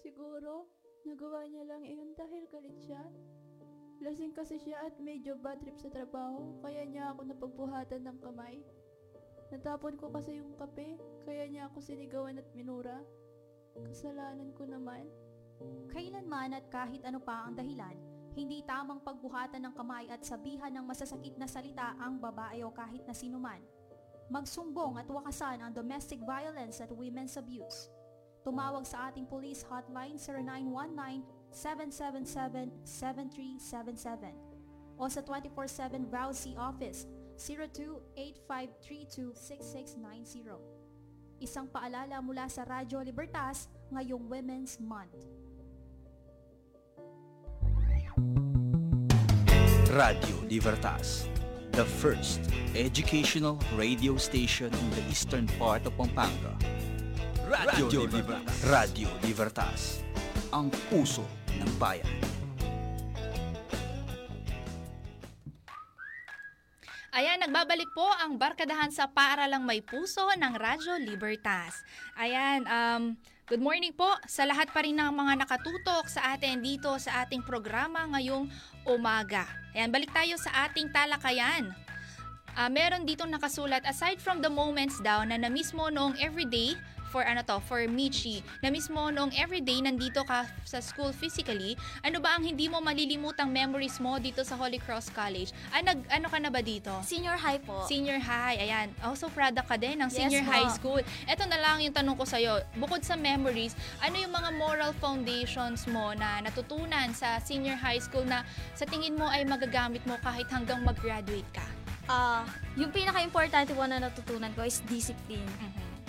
Siguro, nagawa niya lang iyon dahil galit siya. Lasing kasi siya at medyo bad trip sa trabaho, kaya niya ako napagbuhatan ng kamay. Natapon ko kasi yung kape, kaya niya ako sinigawan at minura. Kasalanan ko naman. Kailanman at kahit ano pa ang dahilan, hindi tamang pagbuhatan ng kamay at sabihan ng masasakit na salita ang babae o kahit na sinuman. Magsumbong at wakasan ang domestic violence at women's abuse. Tumawag sa ating police hotline 0919-777-7377 o sa 24-7 Rousey Office 02-8532-6690. Isang paalala mula sa Radyo Libertas ngayong Women's Month. Radio Libertas, the first educational radio station in the eastern part of Pampanga. Radio, Libertas. Radio Libertas, ang puso ng bayan. Ayan, nagbabalik po ang barkadahan sa Paaralang May Puso ng Radyo Libertas. Ayan, um, good morning po sa lahat pa rin ng mga nakatutok sa atin dito sa ating programa ngayong umaga. Ayan, balik tayo sa ating talakayan. Ah, meron ditong nakasulat, aside from the moments daw na na-miss mo noong everyday, for ano to, for Michi, na mismo noong everyday nandito ka sa school physically, ano ba ang hindi mo malilimutang memories mo dito sa Holy Cross College? Ah, nag, ano ka na ba dito? Senior high po. Senior high, ayan. Also, product ka din ng Yes senior po. high school. Ito na lang yung tanong ko sa'yo. Bukod sa memories, ano yung mga moral foundations mo na natutunan sa senior high school na sa tingin mo ay magagamit mo kahit hanggang mag-graduate ka? Ah, yung pinaka-importante po na natutunan ko is discipline.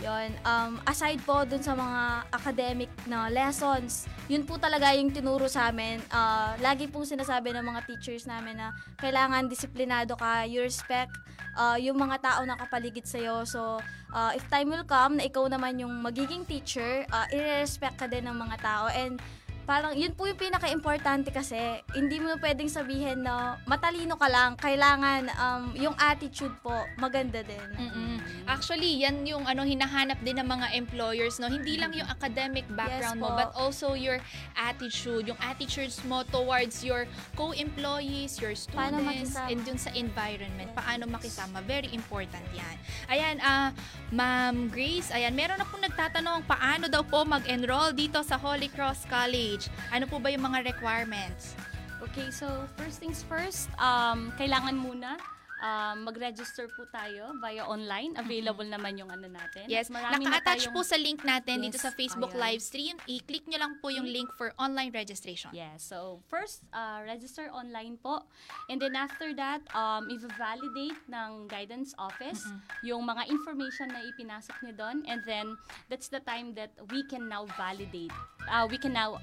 Yon, um, aside po dun sa mga academic na lessons, yun po talaga yung tinuro sa amin. Ah, lagi pong sinasabi ng mga teachers namin na kailangan disiplinado ka, you respect ah, yung mga tao na kapaligid sa'yo. So, ah, if time will come na ikaw naman yung magiging teacher, uh, i-respect ka din ng mga tao. And parang yun po yung pinaka-importante kasi hindi mo pwedeng sabihin na matalino ka lang. Kailangan um, yung attitude po maganda din. Mm-mm. Actually, yan yung ano hinahanap din ng mga employers, no? Hindi lang yung academic background mo, po. but also your attitude, yung attitudes mo towards your co-employees, your students, and dun sa environment. Paano makisama. Very important yan. Ayan, ah, Ma'am Grace, ayan, meron na pong nagtatanong paano daw po mag-enroll dito sa Holy Cross College. Ano po ba yung mga requirements? Okay, so first things first, um, kailangan muna um, mag-register po tayo via online. Available naman yung ano natin. Yes, Marami na naka-attach tayong- po sa link natin dito Yes, sa Facebook ayan. live stream. I-click nyo lang po yung link for online registration. Yes. So, first, uh, register online po. And then after that, um, i-validate ng guidance office yung mga information na ipinasok nyo doon. And then, that's the time that we can now validate. Uh, we can now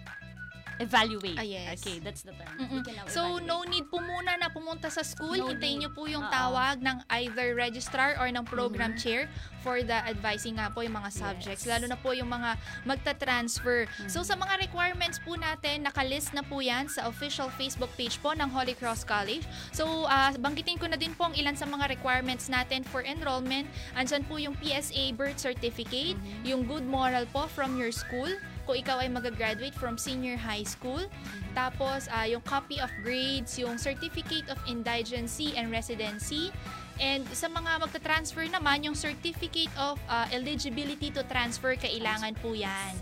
evaluate. Ah, yes. Okay, that's the term. Mm-mm. So, evaluate. no need po muna na pumunta sa school. No Hintayin niyo po yung Oo. tawag ng either registrar or ng program Mhm. chair for the advising nga po yung mga subjects. Lalo na po yung mga magta-transfer. Mm-hmm. So, sa mga requirements po natin, nakalist na po yan sa official Facebook page po ng Holy Cross College. So, ah, banggitin ko na din po ang ilan sa mga requirements natin for enrollment. Andyan po yung PSA birth certificate, Mm-hmm. yung good moral po from your school, kung ikaw ay mag-graduate from senior high school. Tapos, ah, yung copy of grades, yung certificate of indigency and residency. And sa mga magta-transfer naman, yung certificate of ah, eligibility to transfer, kailangan po yan.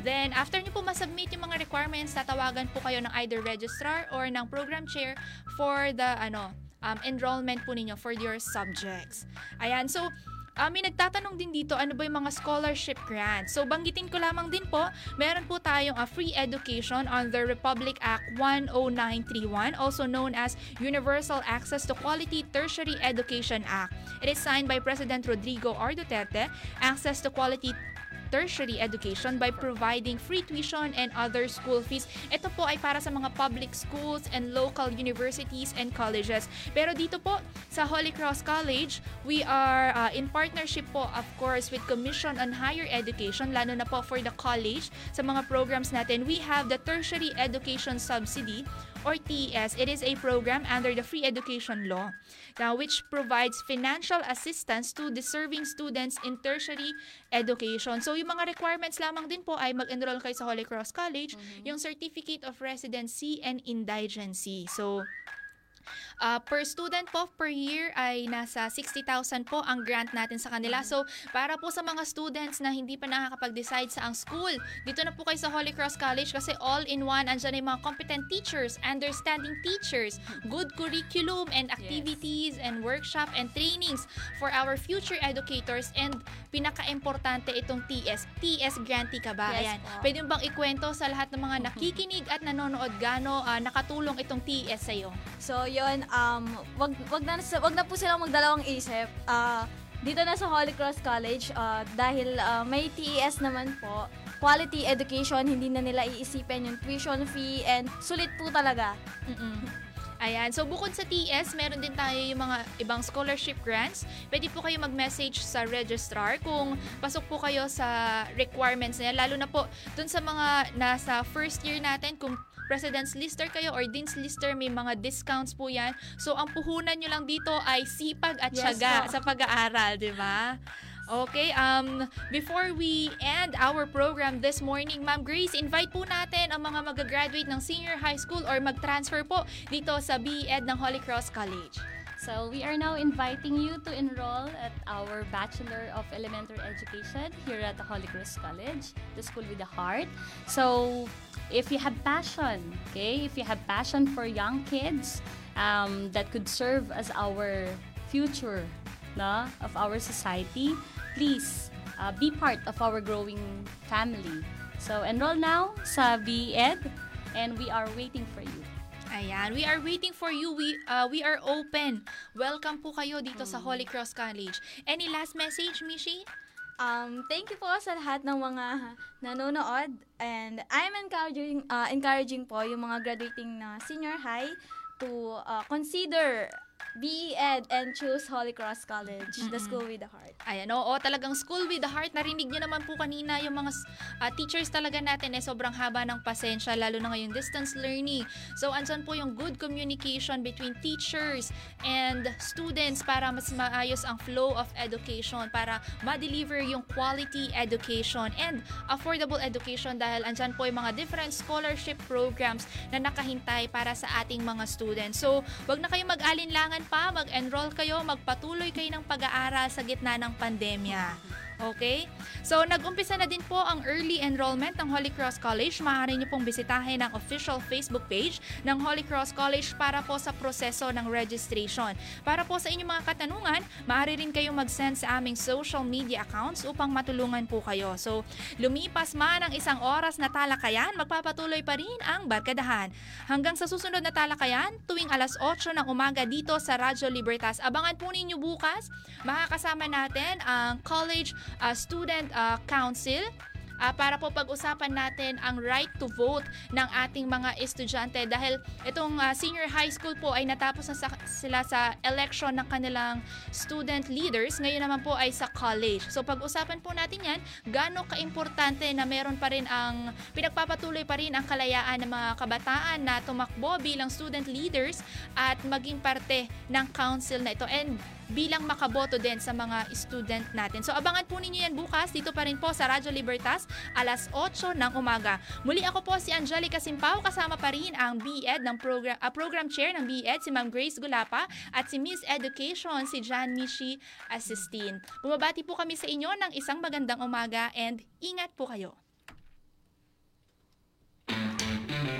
Then, after nyo po masubmit yung mga requirements, tatawagan po kayo ng either registrar or ng program chair for the ano um, enrollment po ninyo for your subjects. Ayan, so Ah, may nagtatanong din dito ano ba yung mga scholarship grants. So banggitin ko lamang din po, meron po tayong a free education under Republic Act 10931, also known as Universal Access to Quality Tertiary Education Act. It is signed by President Rodrigo R. Duterte, access to quality tertiary education by providing free tuition and other school fees. Ito po ay para sa mga public schools and local universities and colleges. Pero dito po sa Holy Cross College, we are uh, in partnership po of course with Commission on Higher Education, lalo na po for the college. Sa mga programs natin, we have the Tertiary Education Subsidy or TES. It is a program under the Free Education Law now which provides financial assistance to deserving students in tertiary education. So yung mga requirements lamang din po ay mag-enroll kayo sa Holy Cross College, yung Certificate of Residency and Indigency. So Uh, per student po per year ay nasa 60,000 po ang grant natin sa kanila. So, para po sa mga students na hindi pa nakakapag-decide sa ang school, dito na po kayo sa Holy Cross College kasi all-in-one, andyan yung mga competent teachers, understanding teachers, good curriculum and activities and workshop and trainings for our future educators and pinaka-importante itong TS. TS grantee ka ba? Yes Ayan. po. Pwede mo bang ikwento sa lahat ng mga nakikinig at nanonood gaano ah, nakatulong itong TS sa'yo? So, yun, um, wag, wag, na, wag na po silang magdalawang isip. Ah, dito na sa Holy Cross College, ah, dahil ah, may TES naman po, quality education, hindi na nila iisipin yung tuition fee, and sulit po talaga. Ayan. So, bukod sa TS, meron din tayo yung mga ibang scholarship grants. Pwede po kayo mag-message sa registrar kung pasok po kayo sa requirements niya. Lalo na po dun sa mga nasa first year natin, kung President's Lister kayo or Dean's Lister, may mga discounts po yan. So, ang puhunan nyo lang dito ay sipag at Yes syaga po. sa pag-aaral, di ba? Okay, um, before we end our program this morning, Ma'am Grace, invite po natin ang mga mag-graduate ng senior high school or mag-transfer po dito sa BEd ng Holy Cross College. So we are now inviting you to enroll at our Bachelor of Elementary Education here at the Holy Cross College, the school with the heart. So if you have passion, okay, if you have passion for young kids um, that could serve as our future no, of our society, please uh, be part of our growing family. So enroll now sa BEd and we are waiting for you. Ayan, we are waiting for you. We uh, we are open. Welcome po kayo dito sa Holy Cross College. Any last message, Mishi? Um, thank you po sa lahat ng mga nanonood and I'm encouraging uh, encouraging po yung mga graduating na senior high to uh, consider BEd and choose Holy Cross College, the Mm-mm. school with the heart. Ayan, oo, talagang school with the heart. Narinig niyo naman po kanina yung mga uh, teachers talaga natin eh sobrang haba ng pasensya, lalo na ngayong distance learning. So, andyan po yung good communication between teachers and students para mas maayos ang flow of education, para ma-deliver yung quality education and affordable education dahil andyan po yung mga different scholarship programs na nakahintay para sa ating mga students. So, wag na kayo mag-alinlangan pa, mag-enroll kayo, magpatuloy kayo ng pag-aaral sa gitna ng pandemya. Okay? So, nag-umpisa na din po ang early enrollment ng Holy Cross College. Maaari niyo pong bisitahin ang official Facebook page ng Holy Cross College para po sa proseso ng registration. Para po sa inyong mga katanungan, maaari rin kayong mag-send sa aming social media accounts upang matulungan po kayo. So, lumipas man ang isang oras na talakayan, magpapatuloy pa rin ang barkadahan. Hanggang sa susunod na talakayan, tuwing alas 8 ng umaga dito sa Radyo Libertas. Abangan po ninyo bukas, makakasama natin ang College uh, Student uh, Council ah, para po pag-usapan natin ang right to vote ng ating mga estudyante dahil itong ah, senior high school po ay natapos na sa- sila sa election ng kanilang student leaders. Ngayon naman po ay sa college. So pag-usapan po natin yan, gaano kaimportante na meron pa rin ang pinagpapatuloy pa rin ang kalayaan ng mga kabataan na tumakbo bilang student leaders at maging parte ng council na ito and bilang makaboto din sa mga student natin. So abangan po ninyo yan bukas dito pa rin po sa Radyo Libertas alas 8 ng umaga. Muli ako po si Angelica Simpao kasama pa rin ang BEd ng program, ah, program chair ng BEd si Ma'am Grace Gulapa at si Miss Education si Jan Mishi Assistin. Bumabati po kami sa inyo ng isang magandang umaga and ingat po kayo.